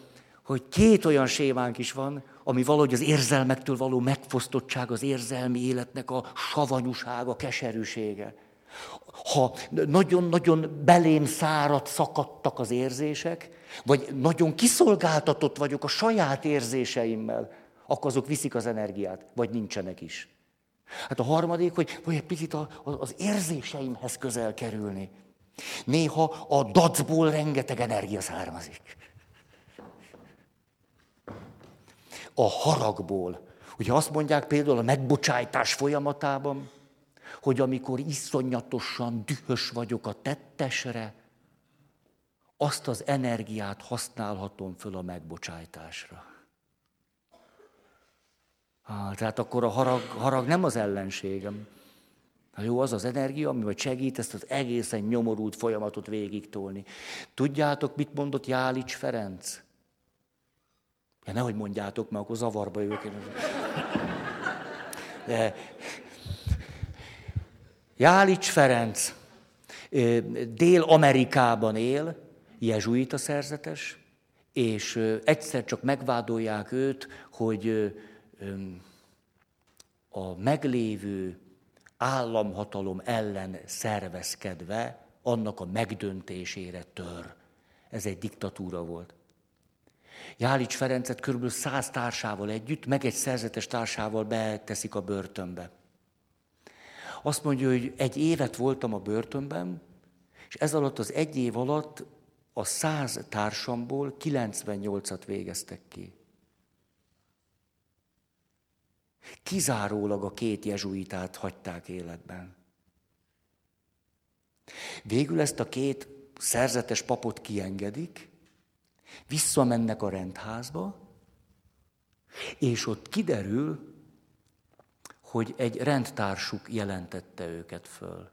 hogy két olyan sémánk is van, ami valahogy az érzelmektől való megfosztottság, az érzelmi életnek a savanyúsága, keserűsége. Ha nagyon-nagyon belém száradt, szakadtak az érzések, vagy nagyon kiszolgáltatott vagyok a saját érzéseimmel, akkor azok viszik az energiát, vagy nincsenek is. Hát a harmadik, hogy, hogy egy picit a, az érzéseimhez közel kerülni. Néha a dacból rengeteg energia származik. A haragból. Ugye azt mondják például a megbocsájtás folyamatában, hogy amikor iszonyatosan dühös vagyok a tettesre, azt az energiát használhatom föl a megbocsájtásra. Ah, tehát akkor a harag, harag nem az ellenségem. Na jó, az az energia, ami majd segít ezt az egészen nyomorult folyamatot végig tolni. Tudjátok, mit mondott Jálics Ferenc? Ja, nehogy mondjátok, mert akkor zavarba jövök. De Jálics Ferenc Dél-Amerikában él, jezsuita szerzetes, és egyszer csak megvádolják őt, hogy a meglévő államhatalom ellen szervezkedve annak a megdöntésére tör. Ez egy diktatúra volt. Jálics Ferencet körülbelül száz társával együtt, meg egy szerzetes társával beteszik a börtönbe. Azt mondja, hogy egy évet voltam a börtönben, és ez alatt az egy év alatt a száz társamból 98-at végeztek ki. Kizárólag a két jezsuitát hagyták életben. Végül ezt a két szerzetes papot kiengedik, visszamennek a rendházba, és ott kiderül, hogy egy rendtársuk jelentette őket föl.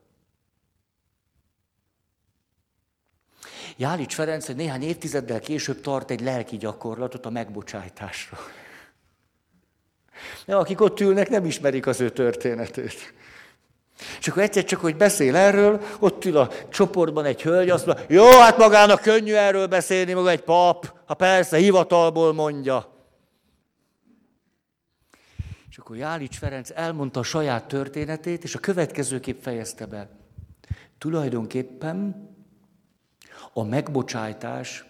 Jálics Ferenc egy néhány évtizeddel később tart egy lelki gyakorlatot a megbocsájtásra. De akik ott ülnek, nem ismerik az ő történetét. És akkor egyszer csak, hogy beszél erről, ott ül a csoportban egy hölgy, azt mondja, jó, hát magának könnyű erről beszélni, maga egy pap, ha persze, hivatalból mondja. És akkor Jálics Ferenc elmondta a saját történetét, és a következőképp fejezte be. Tulajdonképpen a megbocsájtás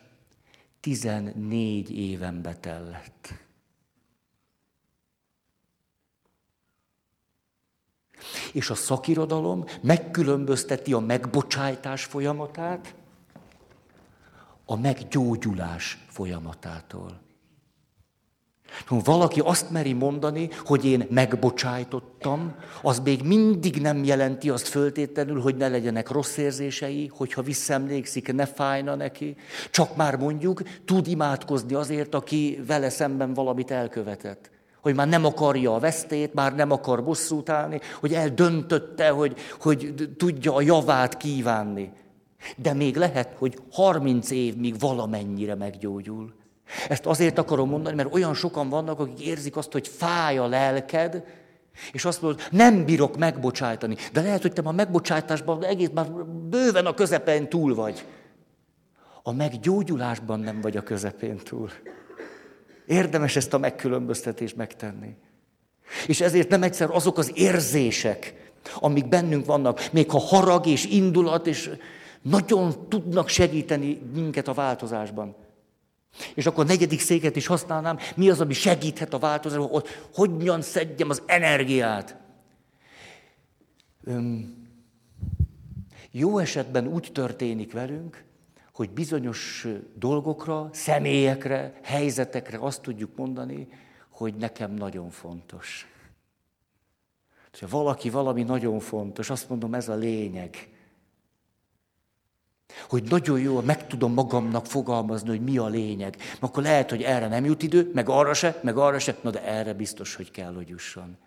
14 éven betellett. És a szakirodalom megkülönbözteti a megbocsájtás folyamatát a meggyógyulás folyamatától. Ha valaki azt meri mondani, hogy én megbocsájtottam, az még mindig nem jelenti azt föltétlenül, hogy ne legyenek rossz érzései, hogyha visszaemlékszik, ne fájna neki. Csak már mondjuk tud imádkozni azért, aki vele szemben valamit elkövetett. Hogy már nem akarja a vesztét, már nem akar bosszút állni, hogy eldöntötte, hogy, hogy tudja a javát kívánni. De még lehet, hogy 30 év még valamennyire meggyógyul. Ezt azért akarom mondani, mert olyan sokan vannak, akik érzik azt, hogy fáj a lelked, és azt mondod, nem bírok megbocsájtani. De lehet, hogy te már megbocsájtásban egész már bőven a közepén túl vagy. A meggyógyulásban nem vagy a közepén túl. Érdemes ezt a megkülönböztetést megtenni. És ezért nem egyszer azok az érzések, amik bennünk vannak, még ha harag és indulat, és nagyon tudnak segíteni minket a változásban. És akkor a negyedik széket is használnám, mi az, ami segíthet a változásban, hogy hogyan szedjem az energiát. Öm, jó esetben úgy történik velünk, hogy bizonyos dolgokra, személyekre, helyzetekre azt tudjuk mondani, hogy nekem nagyon fontos. Ha valaki valami nagyon fontos, azt mondom, ez a lényeg. Hogy nagyon jól meg tudom magamnak fogalmazni, hogy mi a lényeg. Akkor lehet, hogy erre nem jut idő, meg arra se, meg arra se, na de erre biztos, hogy kell, hogy jusson.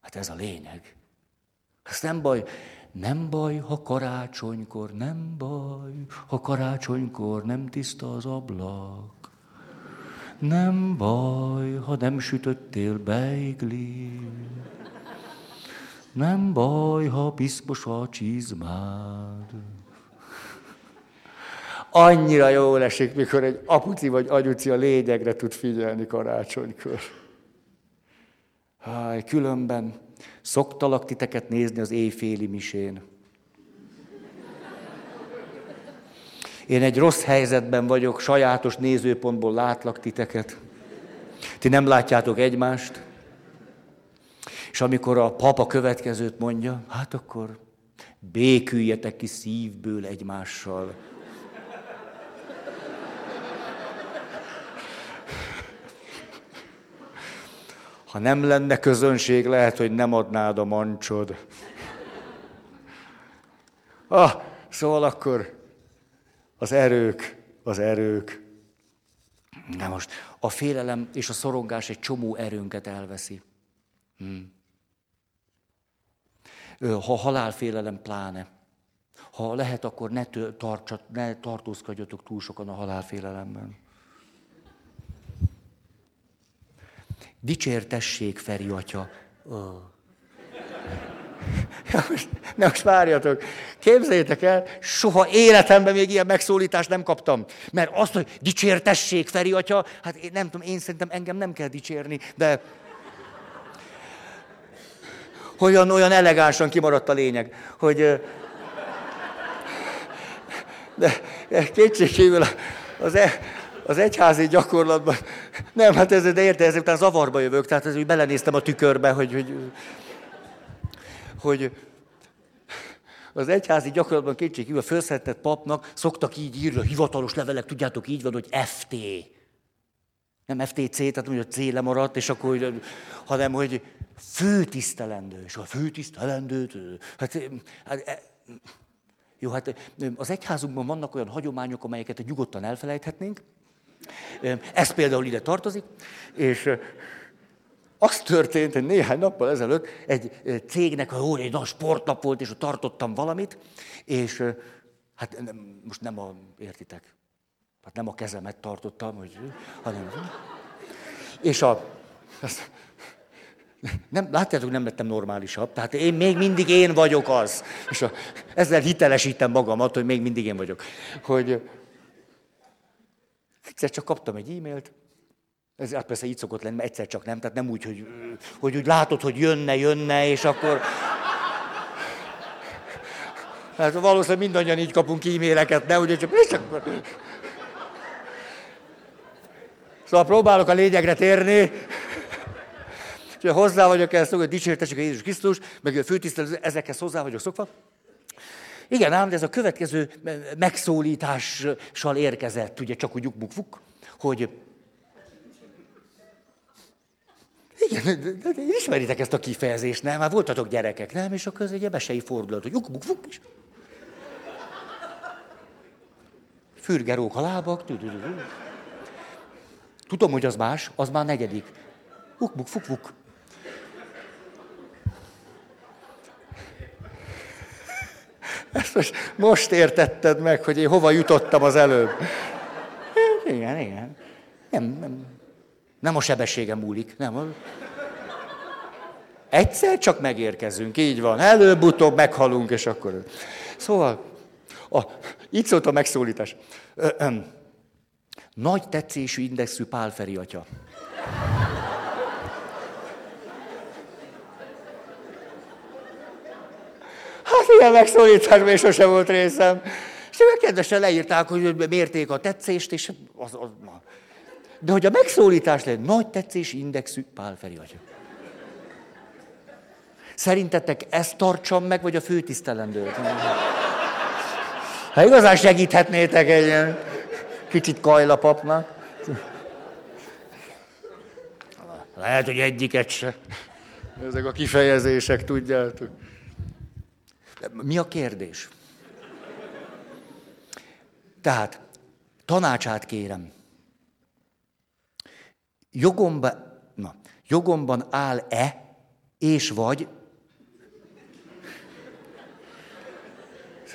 Hát ez a lényeg. Ez nem baj, nem baj, ha karácsonykor, nem baj, ha karácsonykor nem tiszta az ablak. Nem baj, ha nem sütöttél beigli. Nem baj, ha piszkos a csizmád. Annyira jól esik, mikor egy apuci vagy anyuci a lényegre tud figyelni karácsonykor. Háj, különben szoktalak titeket nézni az éjféli misén. Én egy rossz helyzetben vagyok, sajátos nézőpontból látlak titeket. Ti nem látjátok egymást. És amikor a papa következőt mondja, hát akkor béküljetek ki szívből egymással. Ha nem lenne közönség, lehet, hogy nem adnád a mancsod. Ah, szóval akkor az erők, az erők. Na most, a félelem és a szorongás egy csomó erőnket elveszi. Hmm. Ha halálfélelem pláne. Ha lehet, akkor ne, tartsat, ne tartózkodjatok túl sokan a halálfélelemben. Dicsértessék, Feri atya. Oh. [laughs] Ja, most, ne most várjatok. Képzeljétek el, soha életemben még ilyen megszólítást nem kaptam. Mert azt, hogy dicsértessék, Feri atya, hát én nem tudom, én szerintem engem nem kell dicsérni, de olyan, olyan elegánsan kimaradt a lényeg, hogy de kétségkívül az, e, az egyházi gyakorlatban, nem, hát ez, de érte, ezért zavarba jövök, tehát ez, hogy belenéztem a tükörbe, hogy, hogy, hogy az egyházi gyakorlatban kétségkívül a felszeretett papnak szoktak így írni, a hivatalos levelek, tudjátok, így van, hogy FT. Nem FTC, tehát hogy a C lemaradt, és akkor, hanem, hogy főtisztelendő, és a főtisztelendőt, hát, hát e, jó, hát az egyházunkban vannak olyan hagyományok, amelyeket nyugodtan elfelejthetnénk. Ez például ide tartozik, és az történt, hogy néhány nappal ezelőtt egy cégnek, ahol egy nagy sportnap volt, és ott tartottam valamit, és hát most nem a, értitek, hát nem a kezemet tartottam, hogy, hanem, és a, azt, nem, látjátok, nem lettem normálisabb. Tehát én még mindig én vagyok az. És a, ezzel hitelesítem magamat, hogy még mindig én vagyok. Hogy egyszer csak kaptam egy e-mailt, ez hát persze így szokott lenni, mert egyszer csak nem, tehát nem úgy, hogy, hogy úgy látod, hogy jönne, jönne, és akkor... Hát valószínűleg mindannyian így kapunk e-maileket, ne, ugye csak, és akkor... Szóval próbálok a lényegre térni. És hozzá vagyok ezt, hogy dicsértessük a Jézus Krisztus, meg a főtisztelő, ezekhez hozzá vagyok szokva. Igen, ám, de ez a következő megszólítással érkezett, ugye csak úgy ukbuk hogy igen, ismeritek ezt a kifejezést, nem? Már voltatok gyerekek, nem? És akkor ez egy ebesei fordulat, hogy ukbuk fuk, és fürgerók a lábak. Tudom, hogy az más, az már negyedik. Ukbuk, Ezt most, most értetted meg, hogy én hova jutottam az előbb. Igen, igen. Nem, nem, nem a sebességem múlik, nem. Egyszer csak megérkezünk, így van. Előbb-utóbb meghalunk, és akkor... Szóval, a, így szólt a megszólítás. Ö, ö, nagy tetszésű indexű Pálferi atya. Ilyen megszólításban sosem volt részem. És ők kedvesen leírták, hogy mérték a tetszést, és az, az, De hogy a megszólítás lehet, nagy tetszés indexű Pál Feri vagy. Szerintetek ezt tartsam meg, vagy a főtisztelendőt? Ha igazán segíthetnétek egy ilyen kicsit kajlapapnak. Lehet, hogy egyiket se. Ezek a kifejezések, tudjátok. Mi a kérdés? Tehát, tanácsát kérem. Jogomba, na, jogomban áll-e, és vagy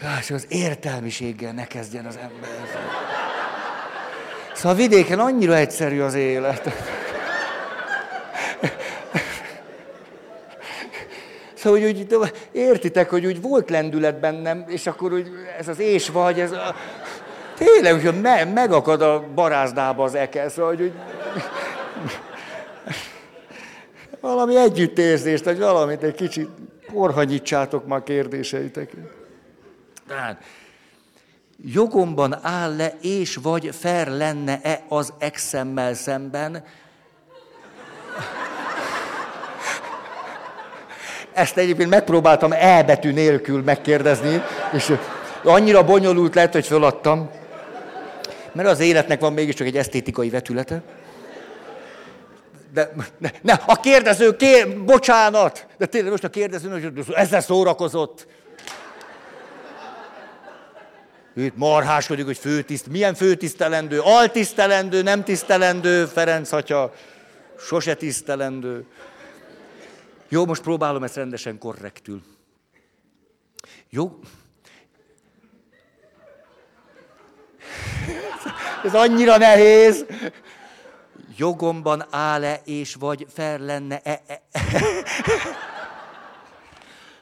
Hát, az értelmiséggel ne kezdjen az ember. Szóval vidéken annyira egyszerű az élet. Szóval, hogy úgy, értitek, hogy úgy volt lendület bennem, és akkor úgy ez az és vagy, ez a... Tényleg, hogy me, megakad a barázdába az eke, szóval, hogy úgy... Valami együttérzést, vagy valamit egy kicsit korhanyítsátok már kérdéseiteket. Tehát jogomban áll-e és vagy fer lenne-e az exemmel szemben, Ezt egyébként megpróbáltam E nélkül megkérdezni, és annyira bonyolult lett, hogy föladtam. Mert az életnek van mégiscsak egy esztétikai vetülete. De ne, ne a kérdező, kér, bocsánat! De tényleg most a kérdező ezzel szórakozott. Itt marháskodik, hogy főtiszt. Milyen főtisztelendő? Altisztelendő, nem tisztelendő, Ferenc atya, sose tisztelendő. Jó, most próbálom ezt rendesen korrektül. Jó? Ez annyira nehéz. Jogomban áll-e, és vagy fel lenne-e? E,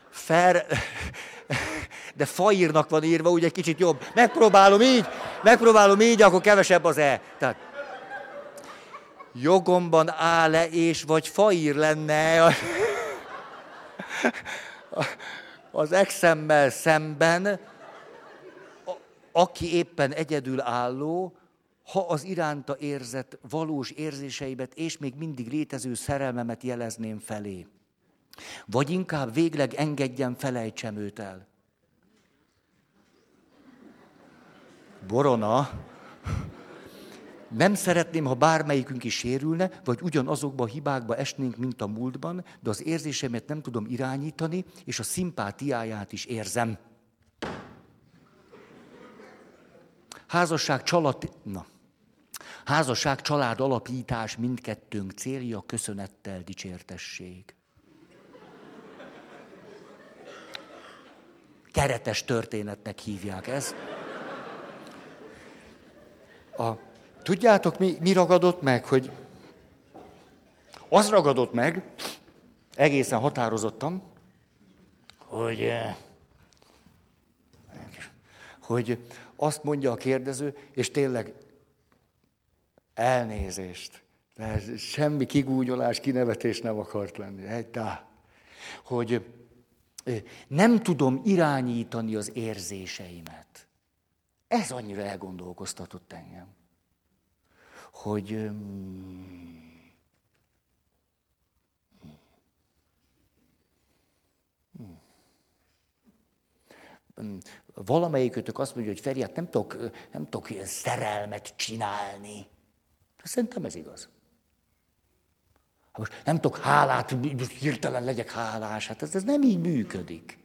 fer de faírnak van írva, úgy egy kicsit jobb. Megpróbálom így, megpróbálom így, akkor kevesebb az E. Tehát jogomban áll-e, és vagy faír lenne az exemmel szemben, aki éppen egyedül álló, ha az iránta érzett valós érzéseimet és még mindig létező szerelmemet jelezném felé. Vagy inkább végleg engedjem, felejtsem őt el. Borona, nem szeretném, ha bármelyikünk is sérülne, vagy ugyanazokba a hibákba esnénk, mint a múltban, de az érzésemet nem tudom irányítani, és a szimpátiáját is érzem. Házasság, család... Na. Házasság, család alapítás mindkettőnk célja, köszönettel dicsértesség. Keretes történetnek hívják ezt. A, tudjátok, mi, mi ragadott meg, hogy az ragadott meg, egészen határozottan, hogy, eh, hogy azt mondja a kérdező, és tényleg elnézést. De semmi kigúnyolás, kinevetés nem akart lenni. Egy tá. Hogy eh, nem tudom irányítani az érzéseimet. Ez annyira elgondolkoztatott engem, hogy valamelyikötök azt mondja, hogy Feri, hát nem tudok, nem tudok ilyen szerelmet csinálni. Szerintem ez igaz. Hát most nem tudok hálát, hirtelen legyek hálás. Hát ez, ez nem így működik.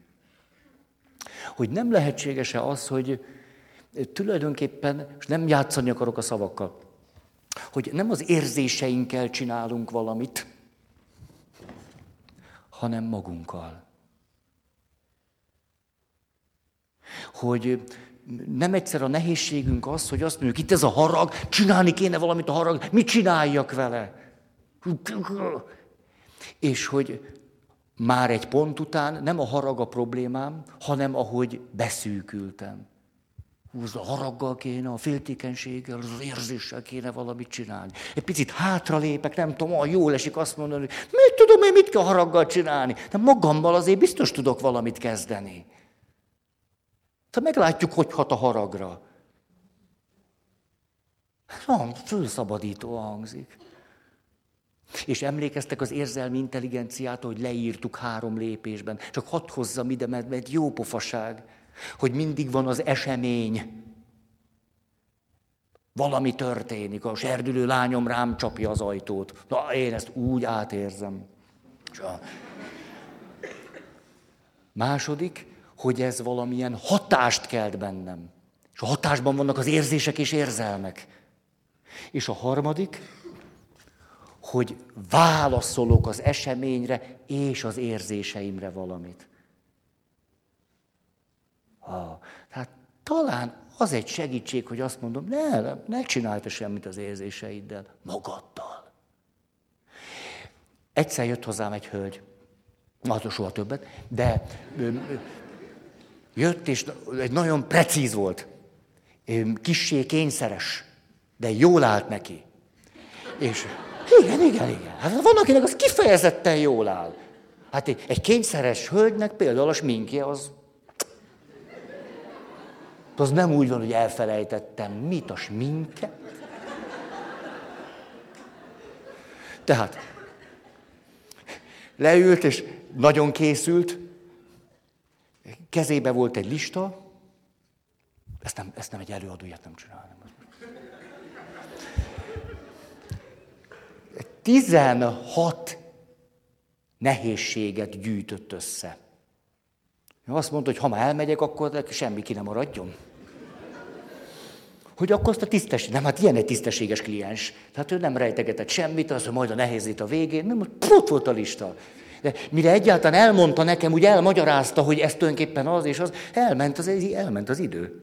Hogy nem lehetséges-e az, hogy, tulajdonképpen, és nem játszani akarok a szavakkal, hogy nem az érzéseinkkel csinálunk valamit, hanem magunkkal. Hogy nem egyszer a nehézségünk az, hogy azt mondjuk, itt ez a harag, csinálni kéne valamit a harag, mit csináljak vele? És hogy már egy pont után nem a harag a problémám, hanem ahogy beszűkültem. Húz a haraggal kéne, a féltékenységgel, az érzéssel kéne valamit csinálni. Egy picit hátralépek, nem tudom, olyan jól esik azt mondani, hogy mit tudom én, mit kell haraggal csinálni. De magammal azért biztos tudok valamit kezdeni. Ha meglátjuk, hogy hat a haragra. Nem, fölszabadító hangzik. És emlékeztek az érzelmi intelligenciát, hogy leírtuk három lépésben. Csak hadd hozzam ide, mert, mert jó pofaság, hogy mindig van az esemény. Valami történik, a serdülő lányom rám csapja az ajtót. Na, én ezt úgy átérzem. Második, hogy ez valamilyen hatást kelt bennem. És a hatásban vannak az érzések és érzelmek. És a harmadik, hogy válaszolok az eseményre és az érzéseimre valamit. Ha, hát talán az egy segítség, hogy azt mondom, ne, ne csinálj semmit az érzéseiddel, magaddal. Egyszer jött hozzám egy hölgy, hát soha többet, de jött, és egy nagyon precíz volt, kissé kényszeres, de jól állt neki. És igen, igen, igen. Hát van, akinek az kifejezetten jól áll. Hát egy, egy kényszeres hölgynek például a sminkje az... Az nem úgy van, hogy elfelejtettem, mit a sminket. Tehát leült, és nagyon készült, kezébe volt egy lista, ezt nem, ezt nem egy előadó, ilyet nem csinál. 16 nehézséget gyűjtött össze. Azt mondta, hogy ha már elmegyek, akkor semmi ki nem maradjon. Hogy akkor azt a tisztes, nem, hát ilyen egy tisztességes kliens. Tehát ő nem rejtegetett semmit, az, hogy majd a nehézít a végén, nem, ott volt a lista. De mire egyáltalán elmondta nekem, úgy elmagyarázta, hogy ez tulajdonképpen az és az, elment az, elment az idő.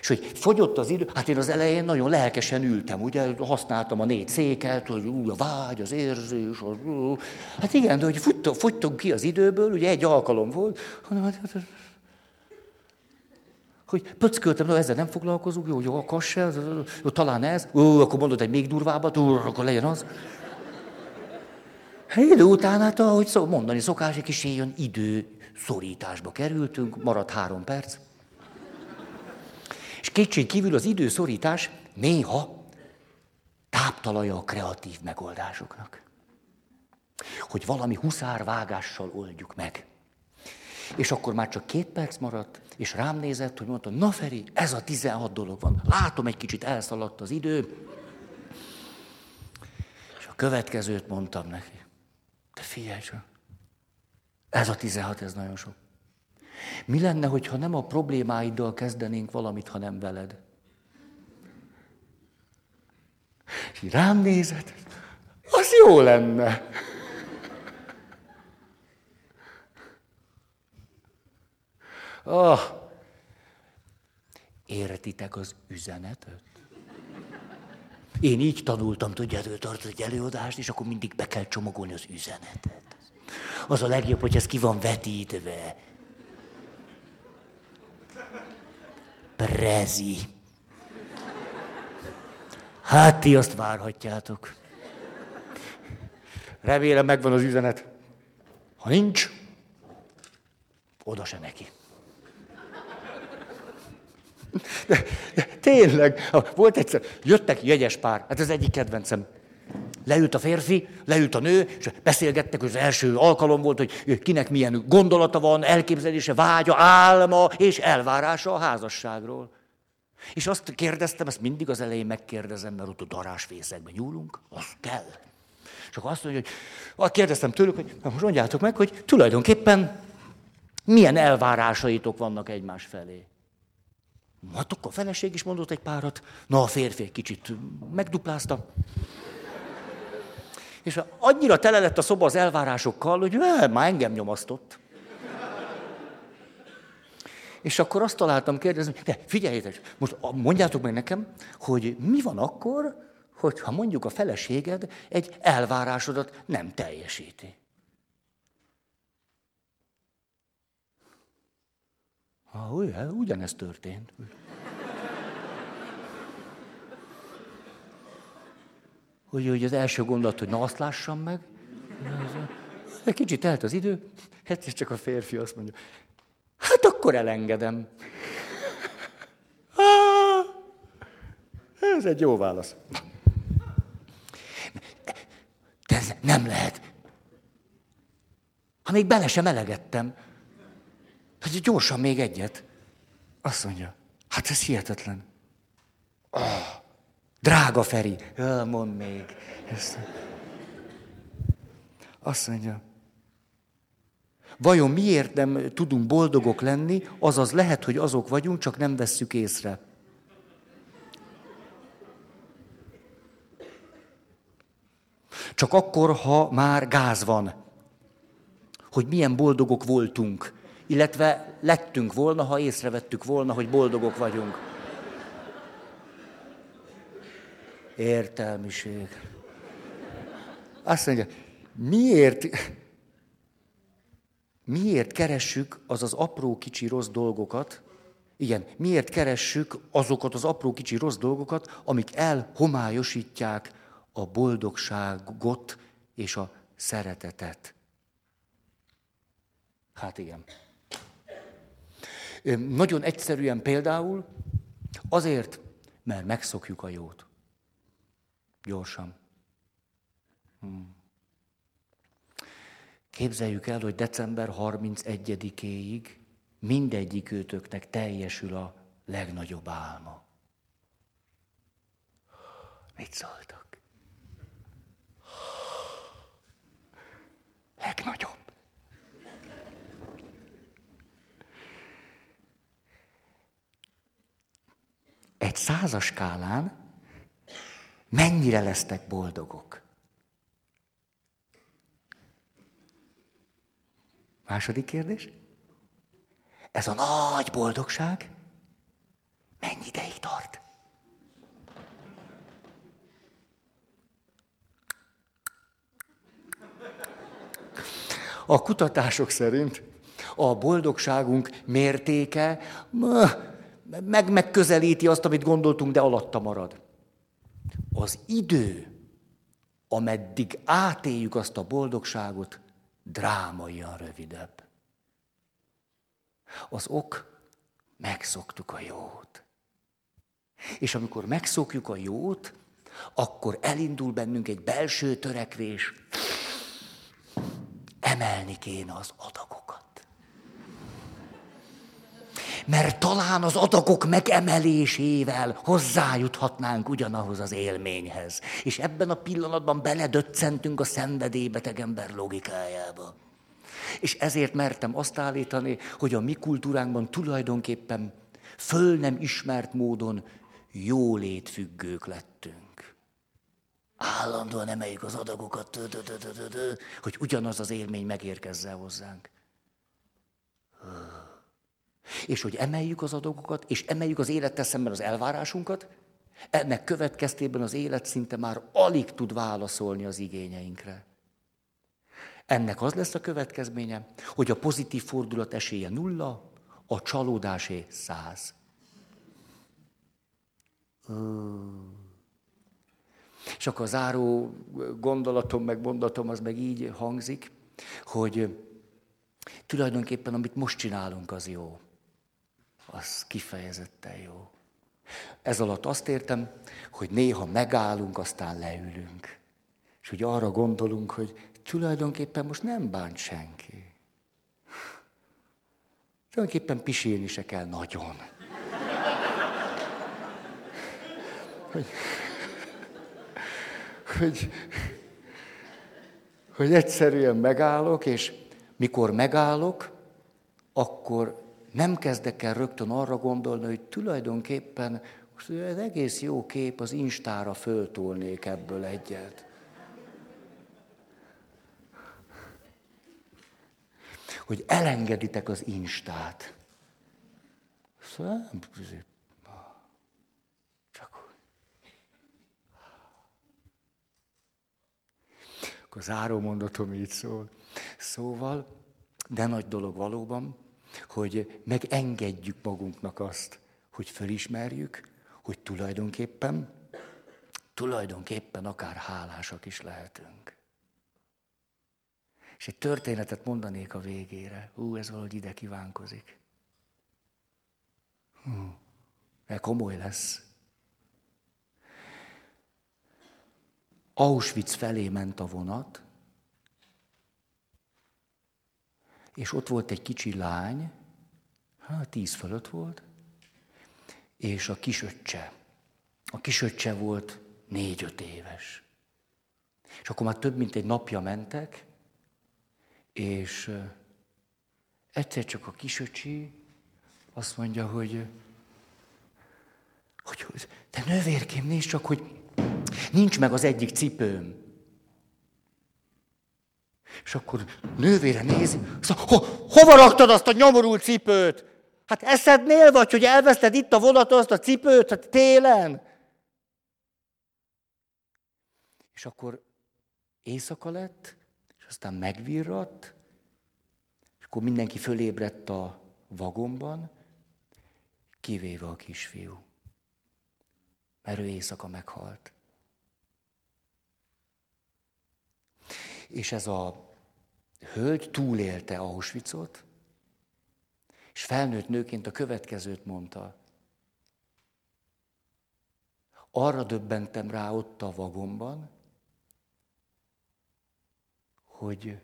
És hogy fogyott az idő, hát én az elején nagyon lelkesen ültem, ugye használtam a négy széket, hogy ú, a vágy, az érzés, az, ú. hát igen, de hogy fogytunk ki az időből, ugye egy alkalom volt, hanem hát, hát hogy pöcköltem, na ezzel nem foglalkozunk, jó, jó, a kasse, jó, talán ez, ó, akkor mondod egy még durvábbat, ó, akkor legyen az. Hát idő után, hát ahogy mondani szokás, egy kis ilyen idő szorításba kerültünk, maradt három perc. És kétség kívül az időszorítás néha táptalaja a kreatív megoldásoknak. Hogy valami huszárvágással oldjuk meg. És akkor már csak két perc maradt, és rám nézett, hogy mondta, na Feri, ez a 16 dolog van. Látom, egy kicsit elszaladt az idő. És a következőt mondtam neki. Te figyelj csak, ez a 16, ez nagyon sok. Mi lenne, hogyha nem a problémáiddal kezdenénk valamit, hanem veled? És rám nézett, az jó lenne. Oh, értitek az üzenetet? Én így tanultam, tudjátok, tartott egy előadást, és akkor mindig be kell csomagolni az üzenetet. Az a legjobb, hogy ez ki van vetítve. Prezi. Hát ti azt várhatjátok. Remélem megvan az üzenet. Ha nincs, oda se neki. De, de tényleg, volt egyszer, jöttek jegyes pár, hát az egyik kedvencem. Leült a férfi, leült a nő, és beszélgettek, az első alkalom volt, hogy kinek milyen gondolata van, elképzelése, vágya, álma és elvárása a házasságról. És azt kérdeztem, ezt mindig az elején megkérdezem, mert ott a darásfészekben nyúlunk, az kell. És akkor azt mondja, hogy kérdeztem tőlük, hogy most mondjátok meg, hogy tulajdonképpen milyen elvárásaitok vannak egymás felé. Hát akkor a feleség is mondott egy párat, na a férfi egy kicsit megduplázta. És annyira tele lett a szoba az elvárásokkal, hogy már engem nyomasztott. És akkor azt találtam kérdezni, de figyeljetek, most mondjátok meg nekem, hogy mi van akkor, hogyha mondjuk a feleséged egy elvárásodat nem teljesíti. Ha, ugyanez történt. Hogy, hogy az első gondolat, hogy na azt lássam meg. Egy kicsit telt az idő, hát csak a férfi azt mondja, Hát akkor elengedem. Ez egy jó válasz. De ez nem lehet. Ha még bele sem elegettem. Hát gyorsan még egyet. Azt mondja, hát ez hihetetlen. Oh, drága Feri, ja, mondd még. Ezt. Azt mondja, vajon miért nem tudunk boldogok lenni, azaz lehet, hogy azok vagyunk, csak nem vesszük észre. Csak akkor, ha már gáz van, hogy milyen boldogok voltunk, illetve lettünk volna, ha észrevettük volna, hogy boldogok vagyunk. Értelmiség. Azt mondja, miért, miért keressük az az apró kicsi rossz dolgokat, igen, miért keressük azokat az apró kicsi rossz dolgokat, amik elhomályosítják a boldogságot és a szeretetet. Hát igen. Nagyon egyszerűen például azért, mert megszokjuk a jót. Gyorsan. Hmm. Képzeljük el, hogy december 31-éig mindegyik őtöknek teljesül a legnagyobb álma. Mit szóltak? Legnagyobb. Egy százas skálán mennyire lesztek boldogok? Második kérdés. Ez a nagy boldogság mennyi ideig tart? A kutatások szerint a boldogságunk mértéke meg megközelíti azt, amit gondoltunk, de alatta marad. Az idő, ameddig átéljük azt a boldogságot, drámaian rövidebb. Az ok, megszoktuk a jót. És amikor megszokjuk a jót, akkor elindul bennünk egy belső törekvés, emelni kéne az adagokat. Mert talán az adagok megemelésével hozzájuthatnánk ugyanahoz az élményhez. És ebben a pillanatban beledöccentünk a szenvedélybeteg ember logikájába. És ezért mertem azt állítani, hogy a mi kultúránkban tulajdonképpen föl nem ismert módon jólétfüggők lettünk. Állandóan emeljük az adagokat, hogy ugyanaz az élmény megérkezzen hozzánk. És hogy emeljük az adagokat, és emeljük az élettel szemben az elvárásunkat, ennek következtében az élet szinte már alig tud válaszolni az igényeinkre. Ennek az lesz a következménye, hogy a pozitív fordulat esélye nulla, a csalódásé száz. És akkor a záró gondolatom, meg mondatom, az meg így hangzik, hogy tulajdonképpen amit most csinálunk, az jó. Az kifejezetten jó. Ez alatt azt értem, hogy néha megállunk, aztán leülünk. És hogy arra gondolunk, hogy tulajdonképpen most nem bánt senki. Tulajdonképpen pisélni se kell nagyon. Hogy, hogy, hogy egyszerűen megállok, és mikor megállok, akkor nem kezdek el rögtön arra gondolni, hogy tulajdonképpen most ez egész jó kép, az instára föltolnék ebből egyet. Hogy elengeditek az instát. Szóval Akkor záró mondatom így szól. Szóval, de nagy dolog valóban, hogy megengedjük magunknak azt, hogy fölismerjük, hogy tulajdonképpen, tulajdonképpen akár hálásak is lehetünk. És egy történetet mondanék a végére. Ú, ez valahogy ide kívánkozik. Hm. Mert komoly lesz. Auschwitz felé ment a vonat, és ott volt egy kicsi lány, hát tíz fölött volt, és a kisöccse. A kisöccse volt négy-öt éves. És akkor már több mint egy napja mentek, és egyszer csak a kisöcsi azt mondja, hogy, hogy, te nővérkém, nézd csak, hogy nincs meg az egyik cipőm. És akkor nővére nézi, szóval, ho, hova raktad azt a nyomorult cipőt? Hát eszednél vagy, hogy elveszted itt a vonaton azt a cipőt, hát télen? És akkor éjszaka lett, és aztán megvirradt, és akkor mindenki fölébredt a vagomban, kivéve a kisfiú. Mert ő éjszaka meghalt. És ez a hölgy túlélte Auschwitzot, és felnőtt nőként a következőt mondta. Arra döbbentem rá ott a vagomban, hogy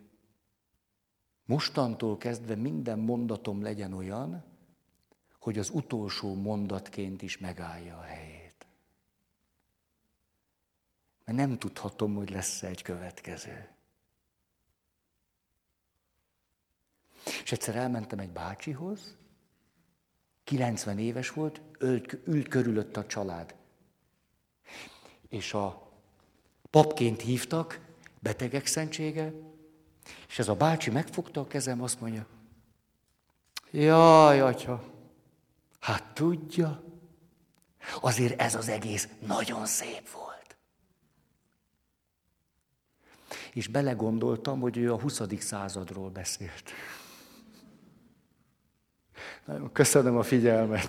mostantól kezdve minden mondatom legyen olyan, hogy az utolsó mondatként is megállja a helyét. Mert nem tudhatom, hogy lesz egy következő. És egyszer elmentem egy bácsihoz, 90 éves volt, ült, ült körülött a család. És a papként hívtak, betegek szentsége, és ez a bácsi megfogta a kezem, azt mondja, jaj, atya, hát tudja, azért ez az egész nagyon szép volt. És belegondoltam, hogy ő a 20. századról beszélt. Nagyon köszönöm a figyelmet.